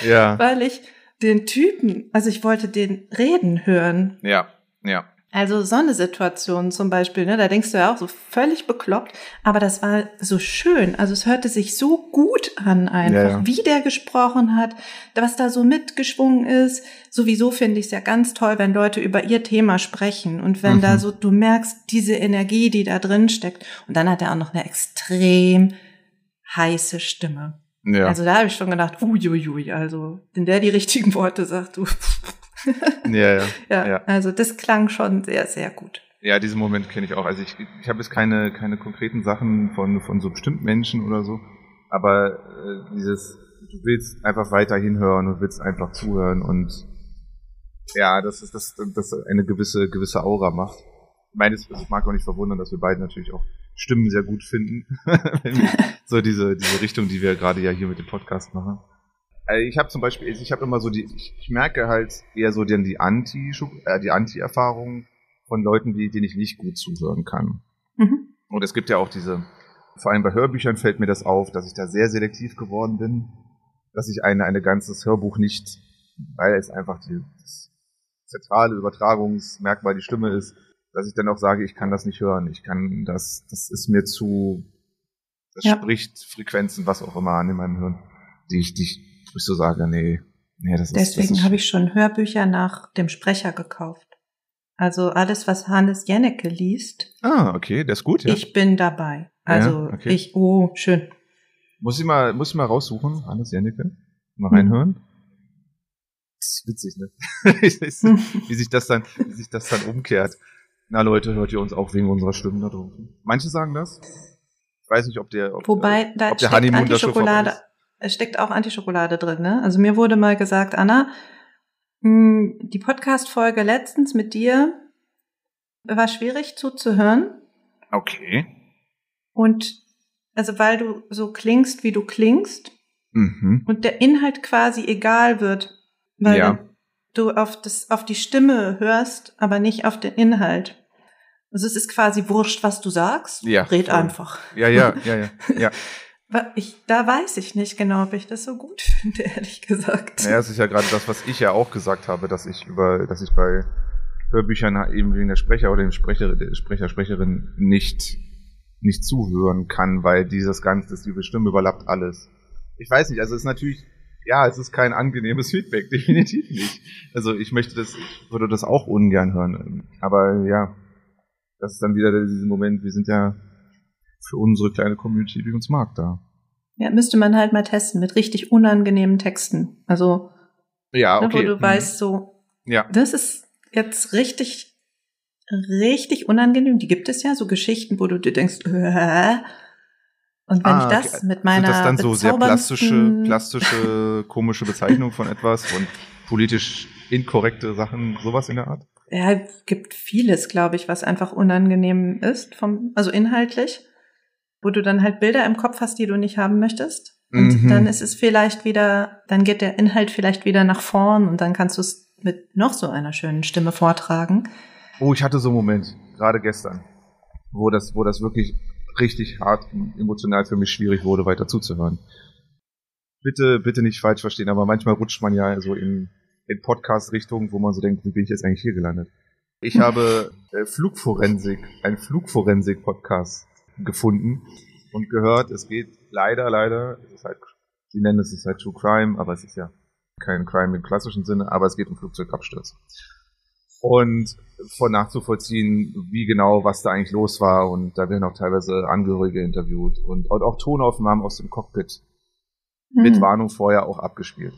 Ja. weil ich den Typen, also ich wollte den reden hören. Ja, ja. Also so eine Situation zum Beispiel, ne, da denkst du ja auch so völlig bekloppt, aber das war so schön. Also es hörte sich so gut an einfach, Ja, ja. wie der gesprochen hat, was da so mitgeschwungen ist. Sowieso finde ich es ja ganz toll, wenn Leute über ihr Thema sprechen und wenn Mhm. da so, du merkst diese Energie, die da drin steckt. Und dann hat er auch noch eine extrem heiße Stimme. Ja. Also da habe ich schon gedacht, uiuiui, also wenn der die richtigen Worte sagt, du. Ja, ja. ja, Ja. also das klang schon sehr, sehr gut. Ja, diesen Moment kenne ich auch. Also ich, ich habe jetzt keine, keine konkreten Sachen von, von so bestimmten Menschen oder so, aber äh, dieses, du willst einfach weiter hinhören und willst einfach zuhören und ja, das ist das, das eine gewisse, gewisse Aura macht. Ich meine, es, es mag auch nicht verwundern, dass wir beide natürlich auch Stimmen sehr gut finden. So diese, diese Richtung, die wir gerade ja hier mit dem Podcast machen. Also ich habe zum Beispiel, ich habe immer so die, ich, ich merke halt eher so dann die Anti, äh, die Anti-Erfahrung von Leuten, die, denen ich nicht gut zuhören kann. Mhm. Und es gibt ja auch diese, vor allem bei Hörbüchern fällt mir das auf, dass ich da sehr selektiv geworden bin, dass ich eine, eine ganzes Hörbuch nicht, weil es einfach die, das zentrale Übertragungsmerkmal die Stimme ist, dass ich dann auch sage, ich kann das nicht hören. Ich kann das, das ist mir zu, das Ja. spricht Frequenzen, was auch immer an in meinem Hirn, die ich, die ich, wo ich so sage, nee, nee, das ist, das Deswegen ist, habe ich schon Hörbücher nach dem Sprecher gekauft. Also alles, was Hannes Jennecke liest, Ah, okay, der ist gut, ja. ich bin dabei. Also Ja, okay. ich, oh, schön. Muss ich mal, muss ich mal raussuchen, Hannes Jennecke? Mal Mhm. reinhören? Das ist witzig, ne? wie sich das dann, wie sich das dann umkehrt. Na Leute, hört ihr uns auch wegen unserer Stimmen da draußen? Manche sagen das. Ich weiß nicht, ob der, ob, Wobei, da ob der Honeymoon da schon vorbei Antischokolade, ist. Es steckt auch Antischokolade drin, ne? Also mir wurde mal gesagt, Anna, mh, die Podcast-Folge letztens mit dir war schwierig zuzuhören Okay. und also weil du so klingst, wie du klingst Mhm. und der Inhalt quasi egal wird, weil Ja. du auf das, auf die Stimme hörst, aber nicht auf den Inhalt. Also es ist quasi wurscht, was du sagst. Ja, Red voll. einfach. Ja, ja, ja, ja, ja. Ich, da weiß ich nicht genau, ob ich das so gut finde, ehrlich gesagt. Naja, es ist ja gerade das, was ich ja auch gesagt habe, dass ich über, dass ich bei Hörbüchern eben wegen der Sprecher oder dem Sprecher, der Sprecher, Sprecherin nicht, nicht zuhören kann, weil dieses ganze, das die Stimme überlappt alles. Ich weiß nicht, also es ist natürlich, ja, es ist kein angenehmes Feedback, definitiv nicht. Also ich möchte das, ich würde das auch ungern hören. Aber ja, das ist dann wieder dieser Moment, wir sind ja für unsere kleine Community, die uns mag, da. Ja, müsste man halt mal testen mit richtig unangenehmen Texten. Also, Ja, ne, okay. wo du Mhm. weißt, so, Ja. das ist jetzt richtig, richtig unangenehm. Die gibt es ja, so Geschichten, wo du dir denkst, äh, und wenn Ah, ich das okay. mit meiner Sind das dann so sehr plastische, plastische, komische Bezeichnung von etwas und politisch inkorrekte Sachen, sowas in der Art? Ja, gibt vieles, glaube ich, was einfach unangenehm ist, vom, also inhaltlich, wo du dann halt Bilder im Kopf hast, die du nicht haben möchtest. Und Mhm. dann ist es vielleicht wieder, dann geht der Inhalt vielleicht wieder nach vorn und dann kannst du es mit noch so einer schönen Stimme vortragen. Oh, ich hatte so einen Moment, gerade gestern, wo das, wo das wirklich richtig hart und emotional für mich schwierig wurde, weiter zuzuhören. Bitte, bitte nicht falsch verstehen, aber manchmal rutscht man ja so in, in Podcast-Richtungen, wo man so denkt, wie bin ich jetzt eigentlich hier gelandet? Ich habe äh, Flugforensik, ein Flugforensik-Podcast gefunden und gehört, es geht leider, leider, es ist halt, sie nennen es, es ist halt True Crime, aber es ist ja kein Crime im klassischen Sinne, aber es geht um Flugzeugabstürze. Und von nachzuvollziehen, wie genau, was da eigentlich los war und da werden auch teilweise Angehörige interviewt und, und auch Tonaufnahmen aus dem Cockpit mit Hm. Warnung vorher auch abgespielt.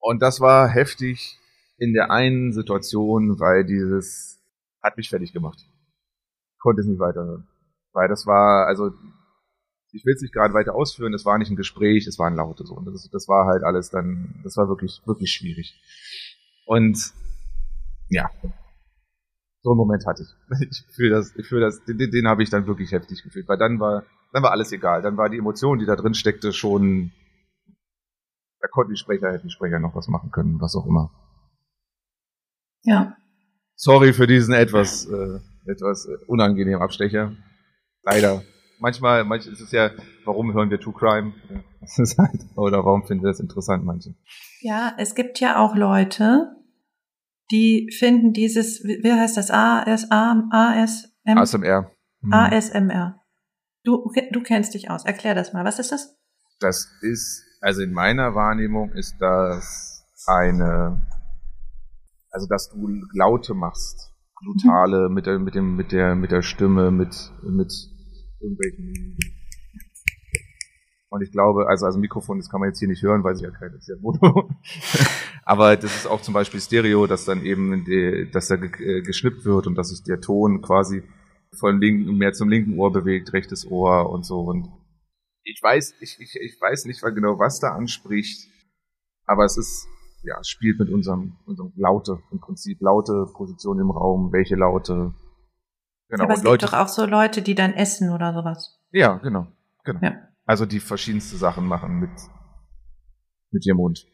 Und das war heftig in der einen Situation, weil dieses hat mich fertig gemacht. Konnte es nicht weiterhören. Weil das war, also, ich will es nicht gerade weiter ausführen, es war nicht ein Gespräch, es waren laute so. Und das, das war halt alles dann, das war wirklich, wirklich schwierig. Und ja, so einen Moment hatte ich. Ich fühle das, ich fühle das, den, den, den habe ich dann wirklich heftig gefühlt, weil dann war, dann war alles egal. Dann war die Emotion, die da drin steckte, schon, da konnten die Sprecher, hätten die Sprecher noch was machen können, was auch immer. Ja. Sorry für diesen etwas, äh, etwas äh, unangenehmen Abstecher. Leider. Manchmal, manchmal ist es ja, warum hören wir True Crime? Ja, Das ist halt, oder warum finden wir das interessant, manche? Ja, es gibt ja auch Leute, die finden dieses, wie heißt das, ASA, ASM, ASMR. Hm. ASMR. Du, du kennst dich aus. Erklär das mal. Was ist das? Das ist, also in meiner Wahrnehmung ist das eine, also dass du Laute machst. Glutale mit der, mit dem, mit der, mit der Stimme, mit, mit irgendwelchen. Und ich glaube, also, also Mikrofon, das kann man jetzt hier nicht hören, weil es ja kein ist ja Mono. Aber das ist auch zum Beispiel Stereo, dass dann eben, die, dass da äh, geschnippt wird und dass sich der Ton quasi von linken, mehr zum linken Ohr bewegt, rechtes Ohr und so. Und ich weiß, ich, ich, ich weiß nicht mal genau, was da anspricht, aber es ist, ja, es spielt mit unserem, unserem Laute im Prinzip, laute Position im Raum, welche Laute. Genau, Aber es und gibt Leute. doch auch so Leute, die dann essen oder sowas. Ja, genau, genau. Ja. Also die verschiedenste Sachen machen mit, mit ihrem Mund.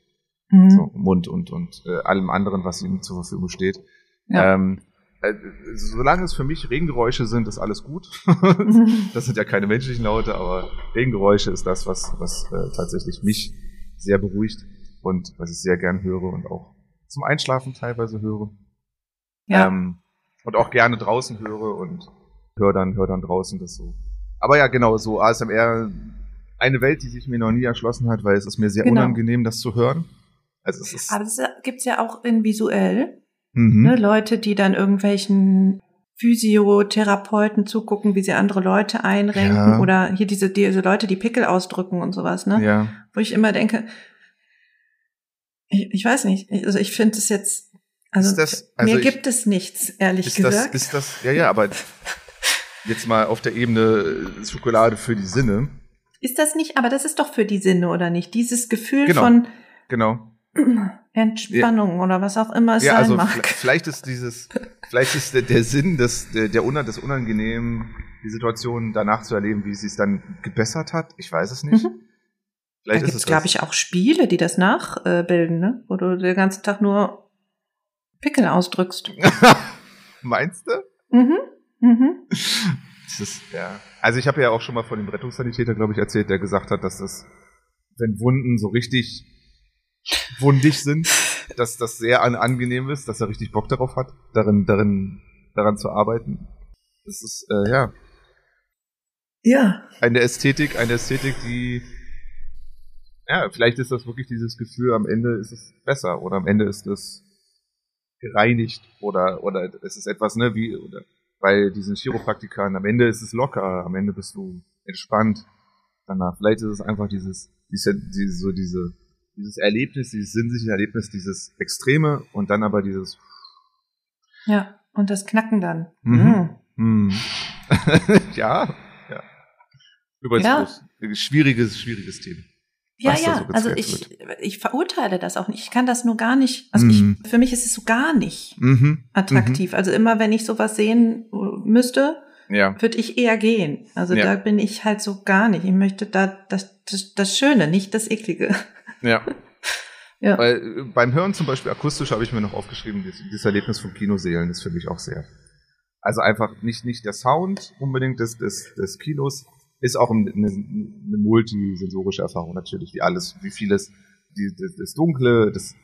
Mhm. So, Mund und, und äh, allem anderen, was ihnen zur Verfügung steht. Ja. Ähm, äh, solange es für mich Regengeräusche sind, ist alles gut. das sind ja keine menschlichen Laute, aber Regengeräusche ist das, was, was äh, tatsächlich mich sehr beruhigt und was ich sehr gern höre und auch zum Einschlafen teilweise höre. ja. Ähm, und auch gerne draußen höre und höre dann, höre dann draußen das so. Aber ja, genau, so ASMR, eine Welt, die sich mir noch nie erschlossen hat, weil es ist mir sehr Genau. unangenehm, das zu hören. Also es ist, Aber das gibt's ja auch in visuell. mhm. Ne? Leute, die dann irgendwelchen Physiotherapeuten zugucken, wie sie andere Leute einrenken. Ja. Oder hier diese, diese Leute, die Pickel ausdrücken und sowas, ne? ja. Wo ich immer denke, ich, ich weiß nicht, also ich finde es jetzt, also, das- also mir ich- gibt es nichts, ehrlich Ist das, gesagt. ist das, ja, ja, aber jetzt mal auf der Ebene äh, Schokolade für die Sinne. Ist das nicht, aber das ist doch für die Sinne, oder nicht? Dieses Gefühl Genau. von Genau. Entspannung oder was auch immer es ja, sein also mag. vielleicht ist dieses, vielleicht ist der, der Sinn des, der, der Unan, des Unangenehmen, die Situation danach zu erleben, wie sie es dann gebessert hat. Ich weiß es nicht. Mhm. Da Vielleicht gibt ist es, glaube ich, auch Spiele, die das nachbilden, ne? Wo du den ganzen Tag nur Pickel ausdrückst. Meinst du? Mhm. Mhm. Das ist, ja. Also ich habe ja auch schon mal von dem Rettungssanitäter, glaube ich, erzählt, der gesagt hat, dass das, wenn Wunden so richtig wundig sind, dass das sehr an, angenehm ist, dass er richtig Bock darauf hat, darin, darin, daran zu arbeiten. Das ist, äh, ja, Ja. eine Ästhetik, eine Ästhetik, die, ja, vielleicht ist das wirklich dieses Gefühl, am Ende ist es besser oder am Ende ist es gereinigt oder, oder es ist etwas, ne, wie, oder bei diesen Chiropraktikern, am Ende ist es locker, am Ende bist du entspannt danach. Vielleicht ist es einfach dieses, diese, diese, so diese, dieses Erlebnis, dieses sinnliche Erlebnis, dieses Extreme und dann aber dieses, Ja. Und das Knacken dann. Mhm. Mhm. hm. ja, ja. Übrigens, Ja. schwieriges, schwieriges Thema. Ja, ja, so also ich, ich verurteile das auch nicht. Ich kann das nur gar nicht. Also Mhm. ich, für mich ist es so gar nicht Mhm. attraktiv. Also immer, wenn ich sowas sehen müsste, Mhm. Ja. würde ich eher gehen. Also Ja. da bin ich halt so gar nicht. Ich möchte da das, das, das Schöne, nicht das Eklige. Ja. Ja. Weil äh, beim Hören zum Beispiel akustisch habe ich mir noch aufgeschrieben, dieses, dieses Erlebnis von Kinoseelen ist für mich auch sehr. Also einfach nicht, nicht der Sound unbedingt des, des, des Kinos, ist auch eine, eine multisensorische Erfahrung natürlich, wie alles, wie vieles, die, das, Dunkle, das,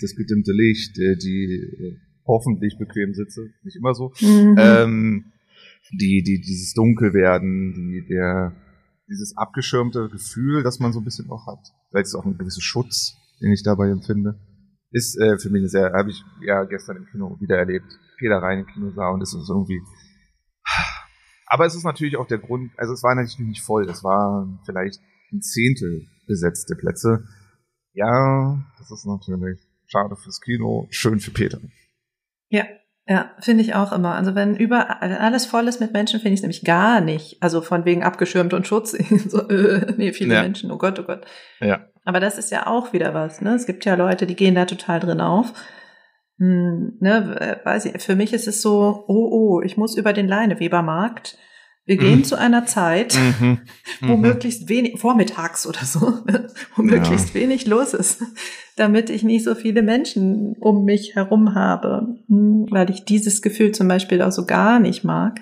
das gedimmte Licht, die äh, hoffentlich bequem Sitze, nicht immer so, Mhm. ähm, die, die, dieses Dunkelwerden, die, der, dieses abgeschirmte Gefühl, das man so ein bisschen auch hat. Vielleicht ist auch ein gewisser Schutz, den ich dabei empfinde. Ist äh, für mich eine sehr, habe ich ja gestern im Kino wieder erlebt. Ich gehe da rein im Kinosaal und es ist irgendwie. Aber es ist natürlich auch der Grund, also es war natürlich nicht voll, es war vielleicht ein Zehntel besetzte Plätze. Ja, das ist natürlich schade fürs Kino, schön für Peter. Ja, ja, finde ich auch immer. Also wenn über alles voll ist mit Menschen, finde ich es nämlich gar nicht. Also von wegen abgeschirmt und Schutz. so, äh, nee, viele Ja. Menschen, oh Gott, oh Gott. Ja. Aber das ist ja auch wieder was, ne? Es gibt ja Leute, die gehen da total drin auf. Hm, ne, äh, weiß ich, für mich ist es so, oh, oh, ich muss über den Leinewebermarkt. Wir gehen Mhm. zu einer Zeit, Mhm. wo Mhm. möglichst wenig, vormittags oder so, wo möglichst wenig los ist, damit ich nicht so viele Menschen um mich herum habe, Hm, weil ich dieses Gefühl zum Beispiel auch so gar nicht mag.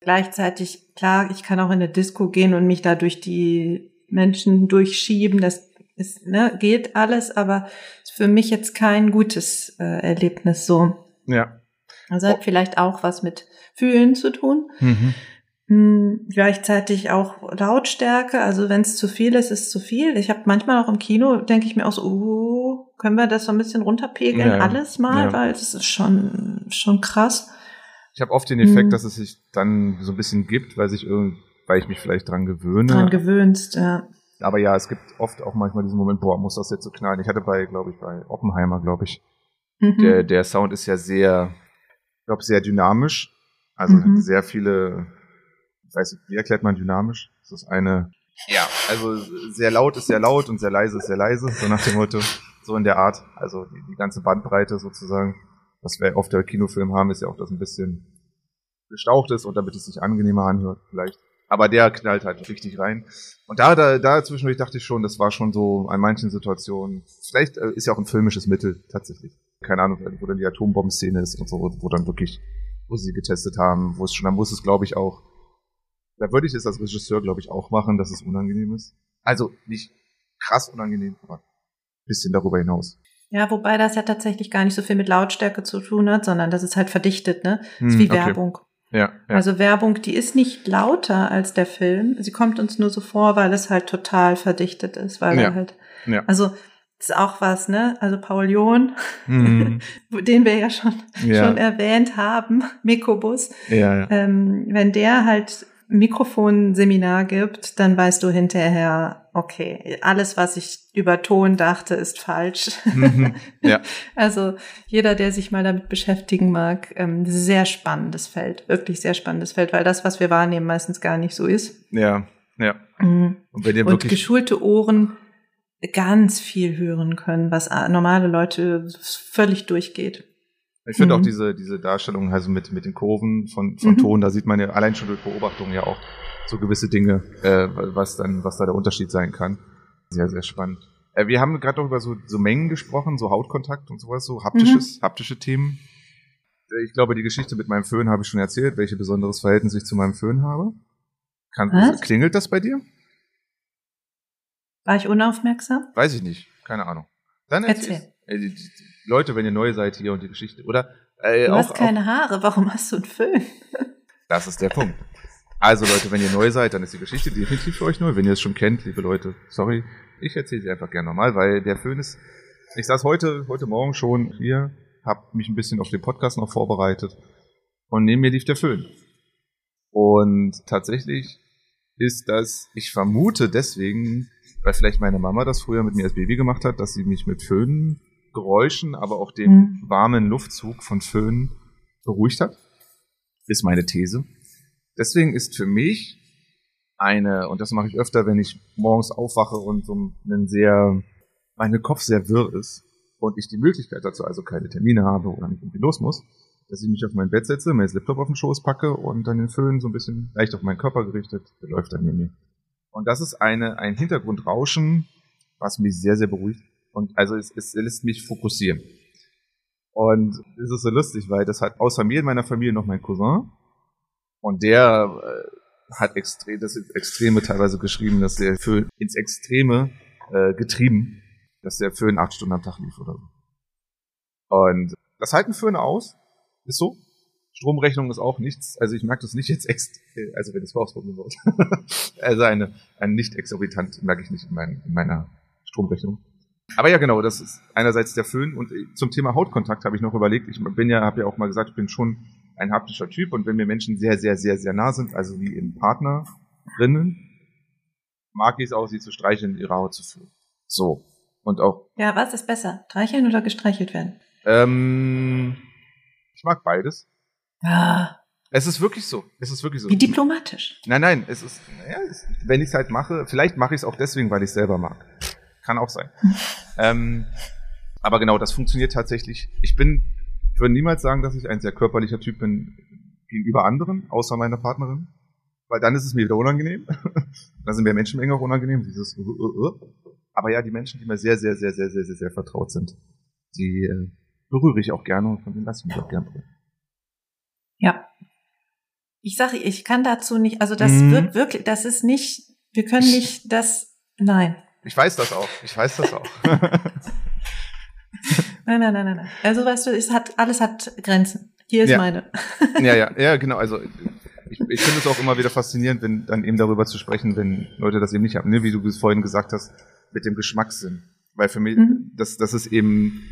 Gleichzeitig, klar, ich kann auch in eine Disco gehen und mich da durch die Menschen durchschieben, das ist, ne, geht alles, aber ist für mich jetzt kein gutes äh, Erlebnis so. Ja. Also hat Oh. vielleicht auch was mit Fühlen zu tun. Mhm. Hm, Gleichzeitig auch Lautstärke, also wenn es zu viel ist, ist zu viel. Ich habe manchmal auch im Kino, denke ich mir auch so, uh, können wir das so ein bisschen runterpegeln, Ja, alles mal, Ja. weil es ist schon, schon krass. Ich habe oft den Effekt, Mhm. dass es sich dann so ein bisschen gibt, weil sich irgend, weil ich mich vielleicht dran gewöhne. Dran gewöhnst, ja. Aber ja, es gibt oft auch manchmal diesen Moment, boah, muss das jetzt so knallen. Ich hatte bei, glaube ich, bei Oppenheimer, glaube ich, Mhm. der, der Sound ist ja sehr, ich glaube, sehr dynamisch. Also Mhm. sehr viele, ich weiß nicht, wie erklärt man dynamisch? Das ist eine, ja, also sehr laut ist sehr laut und sehr leise ist sehr leise, so nach dem Motto, so in der Art. Also die, die ganze Bandbreite sozusagen, was wir oft der Kinofilm haben, ist ja auch, dass ein bisschen gestaucht ist und damit es sich angenehmer anhört, vielleicht. Aber der knallt halt richtig rein. Und da, da, da zwischendurch dachte ich schon, das war schon so an manchen Situationen. Vielleicht äh, ist ja auch ein filmisches Mittel tatsächlich. keine Ahnung, wo dann die Atombombenszene ist und so, wo dann wirklich, wo sie getestet haben, wo es schon, da muss es, glaube ich, auch, da würde ich es als Regisseur, glaube ich, auch machen, dass es unangenehm ist. Also nicht krass unangenehm, aber ein bisschen darüber hinaus. Ja, wobei das ja tatsächlich gar nicht so viel mit Lautstärke zu tun hat, sondern das ist halt verdichtet, ne? Das ist Hm, wie okay. Werbung. Ja, ja. Also Werbung, die ist nicht lauter als der Film. Sie kommt uns nur so vor, weil es halt total verdichtet ist, weil Ja. halt, ja. also das ist auch was, ne? Also Paul John, Mhm. den wir ja schon ja. schon erwähnt haben, Mikrobus, ja, ja. ähm, wenn der halt Mikrofonseminar gibt, dann weißt du hinterher, okay, alles, was ich über Ton dachte, ist falsch. Mhm. ja. Also jeder, der sich mal damit beschäftigen mag, ähm, sehr spannendes Feld, wirklich sehr spannendes Feld, weil das, was wir wahrnehmen, meistens gar nicht so ist. Ja, ja. Mhm. Und wenn ihr Und geschulte Ohren ganz viel hören können, was normale Leute völlig durchgeht. Ich finde auch Mhm. diese, diese Darstellung, also mit, mit den Kurven von, von Mhm. Ton, da sieht man ja allein schon durch Beobachtung ja auch so gewisse Dinge, äh, was dann, was da der Unterschied sein kann. Sehr, sehr spannend. Äh, wir haben gerade noch über so, so Mengen gesprochen, so Hautkontakt und sowas, so haptisches, Mhm. haptische Themen. Äh, Ich glaube, die Geschichte mit meinem Föhn habe ich schon erzählt, welche besonderes Verhältnis ich zu meinem Föhn habe. Kann, Was? klingelt das bei dir? War ich unaufmerksam? Weiß ich nicht. Keine Ahnung. Dann Erzähl. erzähl. Leute, wenn ihr neu seid hier und die Geschichte, oder? Äh, Du auch, hast keine auch, Haare, warum hast du einen Föhn? das ist der Punkt. Also Leute, wenn ihr neu seid, dann ist die Geschichte definitiv für euch neu. Wenn ihr es schon kennt, liebe Leute, sorry, ich erzähle sie einfach gerne nochmal, weil der Föhn ist. Ich saß heute, heute Morgen schon hier, habe mich ein bisschen auf den Podcast noch vorbereitet und neben mir lief der Föhn. Und tatsächlich ist das, ich vermute deswegen, weil vielleicht meine Mama das früher mit mir als Baby gemacht hat, dass sie mich mit Föhngeräuschen, aber auch dem Mhm. warmen Luftzug von Föhn beruhigt hat. Ist meine These. Deswegen ist für mich eine, und das mache ich öfter, wenn ich morgens aufwache und so einen sehr, mein Kopf sehr wirr ist und ich die Möglichkeit dazu also keine Termine habe oder nicht irgendwie los muss, dass ich mich auf mein Bett setze, mein Laptop auf den Schoß packe und dann den Föhn so ein bisschen leicht auf meinen Körper gerichtet, der läuft dann neben mir. Und das ist eine, ein Hintergrundrauschen, was mich sehr, sehr beruhigt. Und also es, es lässt mich fokussieren. Und es ist so lustig, weil das hat außer mir in meiner Familie noch mein Cousin. Und der äh, hat extrem, das Extreme teilweise geschrieben, dass der Föhn ins Extreme äh, getrieben, dass der Föhn acht Stunden am Tag lief oder so. Und das halten Föhne aus. Ist so. Stromrechnung ist auch nichts. Also ich merke das nicht jetzt ex, äh, also wenn ich es ausprobieren wollt. also eine, ein nicht exorbitant merke ich nicht in, mein, in meiner Stromrechnung. Aber ja, genau, das ist einerseits der Föhn und äh, zum Thema Hautkontakt habe ich noch überlegt. Ich bin ja, habe ja auch mal gesagt, ich bin schon ein haptischer Typ und wenn mir Menschen sehr, sehr, sehr, sehr nah sind, also wie im Partnerinnen, mag ich es auch, sie zu streicheln, ihre Haut zu fühlen. So. Und auch, Ja, was ist besser? Streicheln oder gestreichelt werden? ähm, ich mag beides. Ah, Es ist wirklich so. Es ist wirklich so. wie diplomatisch. Nein, nein, es ist, naja, es, wenn ich es halt mache, vielleicht mache ich es auch deswegen, weil ich es selber mag. Kann auch sein. ähm, aber genau, das funktioniert tatsächlich. Ich bin, ich würde niemals sagen, dass ich ein sehr körperlicher Typ bin gegenüber anderen, außer meiner Partnerin. Weil dann ist es mir wieder unangenehm. dann sind mir Menschenmengen auch unangenehm. Dieses, uh, uh, uh. Aber ja, die Menschen, die mir sehr, sehr, sehr, sehr, sehr, sehr, sehr vertraut sind, die äh, berühre ich auch gerne und von denen lasse ich mich auch gerne berühren. Ja. Ich sage, ich kann dazu nicht, also das Mhm. wird wirklich, das ist nicht, wir können nicht das, nein. Ich weiß das auch. Ich weiß das auch. Nein, nein, nein, nein, nein. Also weißt du, es hat, alles hat Grenzen. Hier ist Ja. meine. Ja, ja, ja, genau. Also ich, ich finde es auch immer wieder faszinierend, wenn dann eben darüber zu sprechen, wenn Leute das eben nicht haben, ne? wie du es vorhin gesagt hast, mit dem Geschmackssinn. Weil für mich, Mhm. das, das ist eben,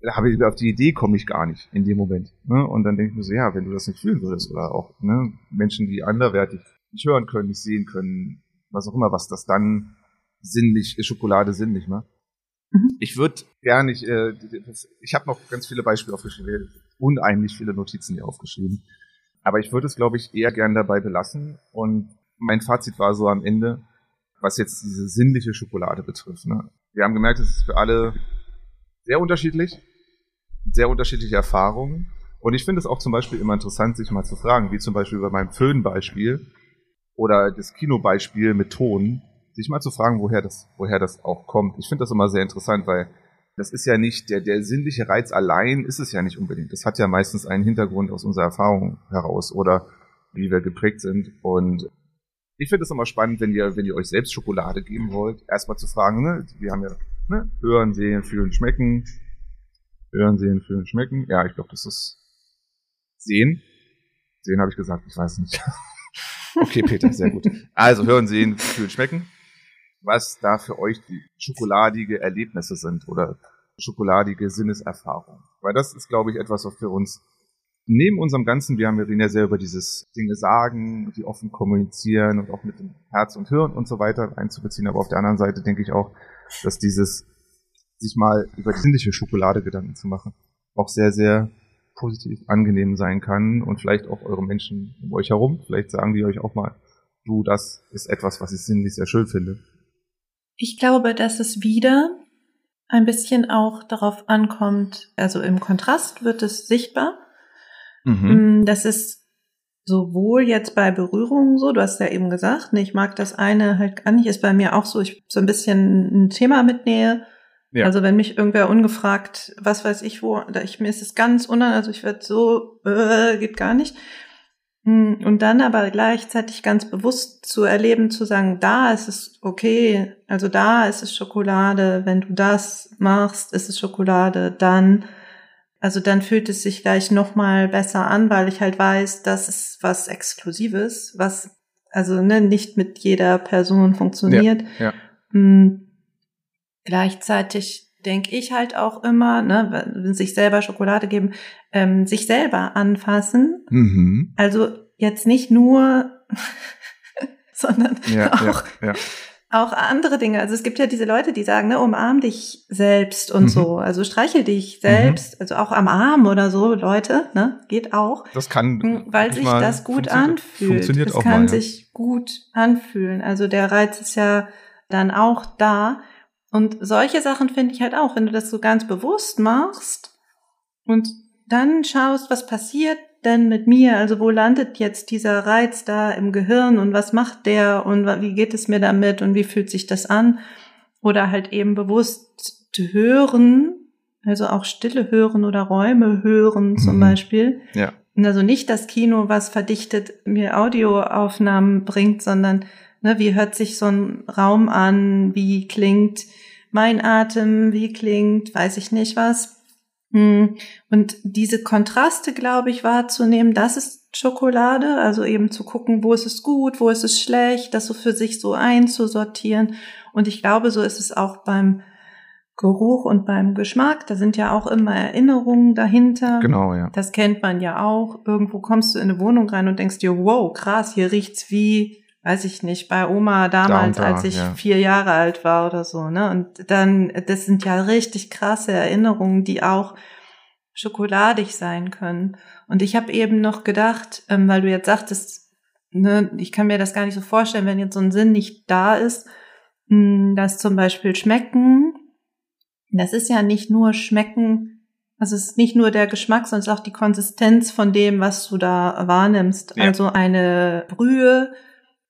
da habe ich auf die Idee komme ich gar nicht in dem Moment. Ne? Und dann denke ich mir so, ja, wenn du das nicht fühlen würdest oder auch ne, Menschen, die anderwertig nicht hören können, nicht sehen können, was auch immer, was das dann sinnlich, Schokolade sinnlich macht. Mhm. Ich würde gar nicht, äh, ich habe noch ganz viele Beispiele aufgeschrieben, unheimlich viele Notizen hier aufgeschrieben. Aber ich würde es, glaube ich, eher gern dabei belassen. Und mein Fazit war so am Ende, was jetzt diese sinnliche Schokolade betrifft. Ne? Wir haben gemerkt, es ist für alle sehr unterschiedlich, sehr unterschiedliche Erfahrungen. Und ich finde es auch zum Beispiel immer interessant, sich mal zu fragen, wie zum Beispiel bei meinem Föhnbeispiel oder das Kinobeispiel mit Ton, sich mal zu fragen, woher das, woher das auch kommt. Ich finde das immer sehr interessant, weil das ist ja nicht, der, der sinnliche Reiz allein ist es ja nicht unbedingt. Das hat ja meistens einen Hintergrund aus unserer Erfahrung heraus oder wie wir geprägt sind. Und ich finde es immer spannend, wenn ihr, wenn ihr euch selbst Schokolade geben wollt, erstmal zu fragen, ne, wir haben ja, ne, hören, sehen, fühlen, schmecken. Hören, sehen, fühlen, schmecken. Ja, ich glaube, das ist sehen. Sehen habe ich gesagt, ich weiß nicht. okay, Peter, sehr gut. Also hören, sehen, fühlen, schmecken was da für euch die schokoladige Erlebnisse sind oder schokoladige Sinneserfahrung. Weil das ist, glaube ich, etwas, was für uns neben unserem Ganzen, wir haben ja reden ja sehr über dieses Dinge sagen, die offen kommunizieren und auch mit dem Herz und Hirn und so weiter einzubeziehen. Aber auf der anderen Seite denke ich auch, dass dieses sich mal über die sinnliche Schokolade Gedanken zu machen, auch sehr, sehr positiv angenehm sein kann und vielleicht auch eure Menschen um euch herum, vielleicht sagen die euch auch mal, du, das ist etwas, was ich sinnlich sehr schön finde. Ich glaube, dass es wieder ein bisschen auch darauf ankommt, also im Kontrast wird es sichtbar. Mhm. Mm, das ist sowohl jetzt bei Berührungen so, du hast ja eben gesagt, ne, ich mag das eine halt gar nicht, ist bei mir auch so, ich so ein bisschen ein Thema mitnähe. Ja. Also wenn mich irgendwer ungefragt, was weiß ich wo, da ich mir ist es ganz unan, also ich werde so, äh, geht gar nicht. Hm, und dann aber gleichzeitig ganz bewusst zu erleben, zu sagen, da ist es okay, also da ist es Schokolade, wenn du das machst, ist es Schokolade, dann, also dann fühlt es sich gleich nochmal besser an, weil ich halt weiß, das ist was Exklusives, was also ne, nicht mit jeder Person funktioniert. Ja, ja. Hm, gleichzeitig denke ich halt auch immer, ne, sich selber Schokolade geben, ähm, sich selber anfassen. Mhm. Also jetzt nicht nur, sondern ja, auch, ja, ja. auch andere Dinge. Also es gibt ja diese Leute, die sagen, ne, umarm dich selbst und mhm. so. Also streichel dich selbst, mhm. also auch am Arm oder so, Leute, ne, geht auch. Das kann, hm, weil sich das gut anfühlt. Funktioniert das auch kann mal, sich gut anfühlen. Also der Reiz ist ja dann auch da. Und solche Sachen finde ich halt auch, wenn du das so ganz bewusst machst und dann schaust, was passiert denn mit mir? Also wo landet jetzt dieser Reiz da im Gehirn und was macht der und wie geht es mir damit und wie fühlt sich das an? Oder halt eben bewusst hören, also auch Stille hören oder Räume hören zum mhm. Beispiel. Ja. Also nicht das Kino, was verdichtet mir Audioaufnahmen bringt, sondern ne, wie hört sich so ein Raum an, wie klingt mein Atem, wie klingt, weiß ich nicht was. Hm. Und diese Kontraste, glaube ich, wahrzunehmen, das ist Schokolade, also eben zu gucken, wo ist es gut, wo ist es schlecht, das so für sich so einzusortieren. Und ich glaube, so ist es auch beim Geruch und beim Geschmack. Da sind ja auch immer Erinnerungen dahinter. Genau, ja. Das kennt man ja auch. Irgendwo kommst du in eine Wohnung rein und denkst dir, wow, krass, hier riecht's wie weiß ich nicht, bei Oma damals, da da, als ich ja. vier Jahre alt war oder so, ne? Und dann, das sind ja richtig krasse Erinnerungen, die auch schokoladig sein können. Und ich habe eben noch gedacht, ähm, weil du jetzt sagtest, ne, ich kann mir das gar nicht so vorstellen, wenn jetzt so ein Sinn nicht da ist, mh, hm, dass zum Beispiel Schmecken, das ist ja nicht nur Schmecken, also es ist nicht nur der Geschmack, sondern es ist auch die Konsistenz von dem, was du da wahrnimmst. Ja. Also eine Brühe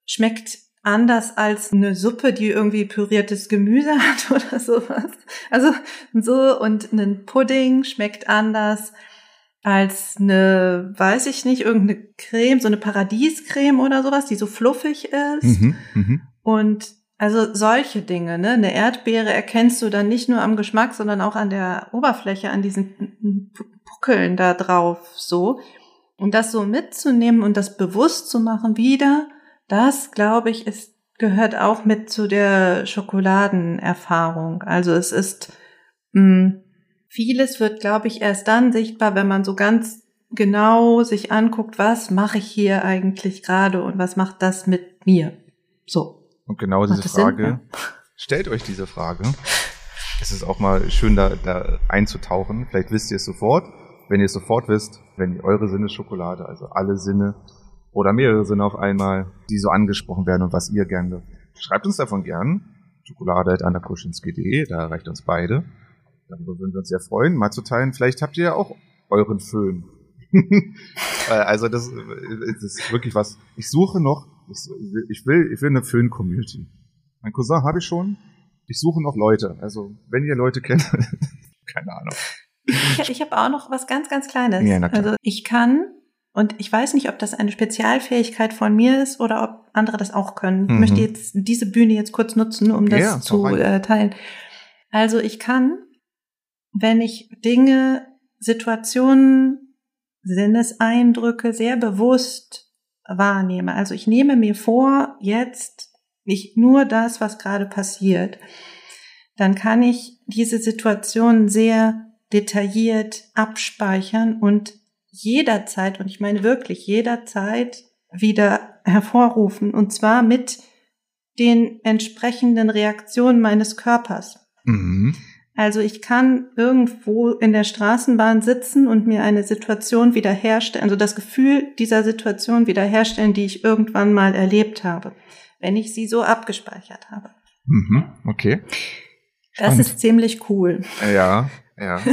schmeckt anders als eine Suppe, die irgendwie püriertes Gemüse hat oder sowas. Also so und ein Pudding schmeckt anders als eine, weiß ich nicht, irgendeine Creme, so eine Paradiescreme oder sowas, die so fluffig ist. Mhm, mh. Und also solche Dinge, ne? Eine Erdbeere erkennst du dann nicht nur am Geschmack, sondern auch an der Oberfläche, an diesen Puckeln da drauf, so. Und das so mitzunehmen und das bewusst zu machen wieder, das, glaube ich, ist, gehört auch mit zu der Schokoladenerfahrung. Also es ist, mh, hm, vieles wird, glaube ich, erst dann sichtbar, wenn man so ganz genau sich anguckt, was mache ich hier eigentlich gerade und was macht das mit mir? So. Und genau diese Frage, Sinn? stellt euch diese Frage. Es ist auch mal schön, da, da einzutauchen. Vielleicht wisst ihr es sofort. Wenn ihr es sofort wisst, wenn ihr eure Sinne Schokolade, also alle Sinne oder mehrere Sinne auf einmal, die so angesprochen werden und was ihr gerne. Schreibt uns davon gern. Schokolade.annakuschinski.de, da erreicht uns beide. Darüber würden wir uns sehr freuen, mal zu teilen. Vielleicht habt ihr ja auch euren Föhn. Äh, also das, das ist wirklich was. Ich suche noch, ich will, ich will eine Föhn-Community. Mein Cousin habe ich schon. Ich suche noch Leute. Also, wenn ihr Leute kennt, keine Ahnung. Ich, ich habe auch noch was ganz, ganz Kleines. Ja. Also ich kann, und ich weiß nicht, ob das eine Spezialfähigkeit von mir ist oder ob andere das auch können. Ich Mhm. möchte jetzt diese Bühne jetzt kurz nutzen, um das Ja, zu äh, teilen. Also ich kann, wenn ich Dinge, Situationen, Sinneseindrücke sehr bewusst wahrnehme. Also ich nehme mir vor, jetzt nicht nur das, was gerade passiert, dann kann ich diese Situation sehr detailliert abspeichern und jederzeit, und ich meine wirklich jederzeit, wieder hervorrufen. Und zwar mit den entsprechenden Reaktionen meines Körpers. Mhm. Also ich kann irgendwo in der Straßenbahn sitzen und mir eine Situation wiederherstellen, also das Gefühl dieser Situation wiederherstellen, die ich irgendwann mal erlebt habe, wenn ich sie so abgespeichert habe. Mhm. Okay. Das Spannend. ist ziemlich cool. Ja, ja.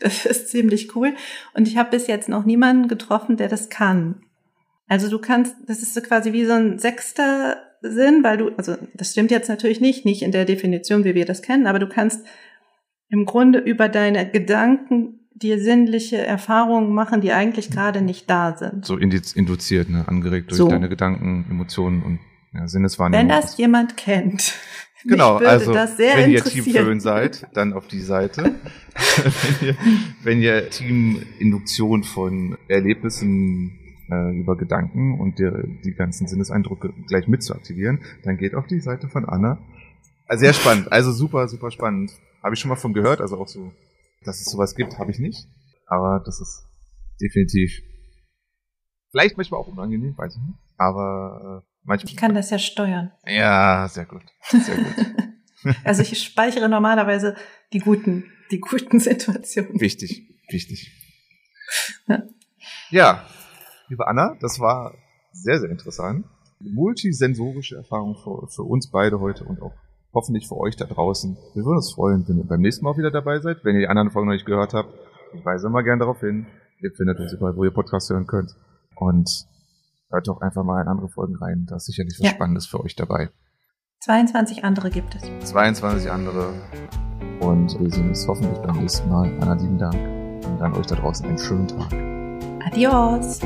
Das ist ziemlich cool. Und ich habe bis jetzt noch niemanden getroffen, der das kann. Also du kannst, das ist so quasi wie so ein sechster Sinn, weil du, also das stimmt jetzt natürlich nicht, nicht in der Definition, wie wir das kennen, aber du kannst im Grunde über deine Gedanken dir sinnliche Erfahrungen machen, die eigentlich gerade nicht da sind. So induziert, ne? angeregt durch So. deine Gedanken, Emotionen und ja, Sinneswahrnehmung. Wenn das jemand kennt. Genau, also wenn ihr Team. Föhn seid, dann auf die Seite. wenn, ihr, wenn ihr Team Induktion von Erlebnissen äh, über Gedanken und die, die ganzen Sinneseindrücke gleich mit zu aktivieren, dann geht auf die Seite von Anna. Also sehr spannend, also super, super spannend. Habe ich schon mal von gehört, also auch so, dass es sowas gibt, habe ich nicht. Aber das ist definitiv vielleicht manchmal auch unangenehm, weiß ich nicht. Aber äh, manchmal. Ich kann das ja steuern. Ja, sehr gut. Sehr gut. Also ich speichere normalerweise die guten, die guten Situationen. Wichtig, wichtig. Ja. Ja, liebe Anna, das war sehr, sehr interessant. Multisensorische Erfahrung für, für uns beide heute und auch hoffentlich für euch da draußen. Wir würden uns freuen, wenn ihr beim nächsten Mal auch wieder dabei seid. Wenn ihr die anderen Folgen noch nicht gehört habt, ich weise immer gern darauf hin. Ihr findet uns überall, wo ihr Podcasts hören könnt. Und hört doch einfach mal in andere Folgen rein. Da ist sicherlich was Ja. Spannendes für euch dabei. 22 andere gibt es. 22 andere. Und wir sehen uns hoffentlich beim nächsten Mal. Anna, lieben Dank. Und an euch da draußen einen schönen Tag. Adios.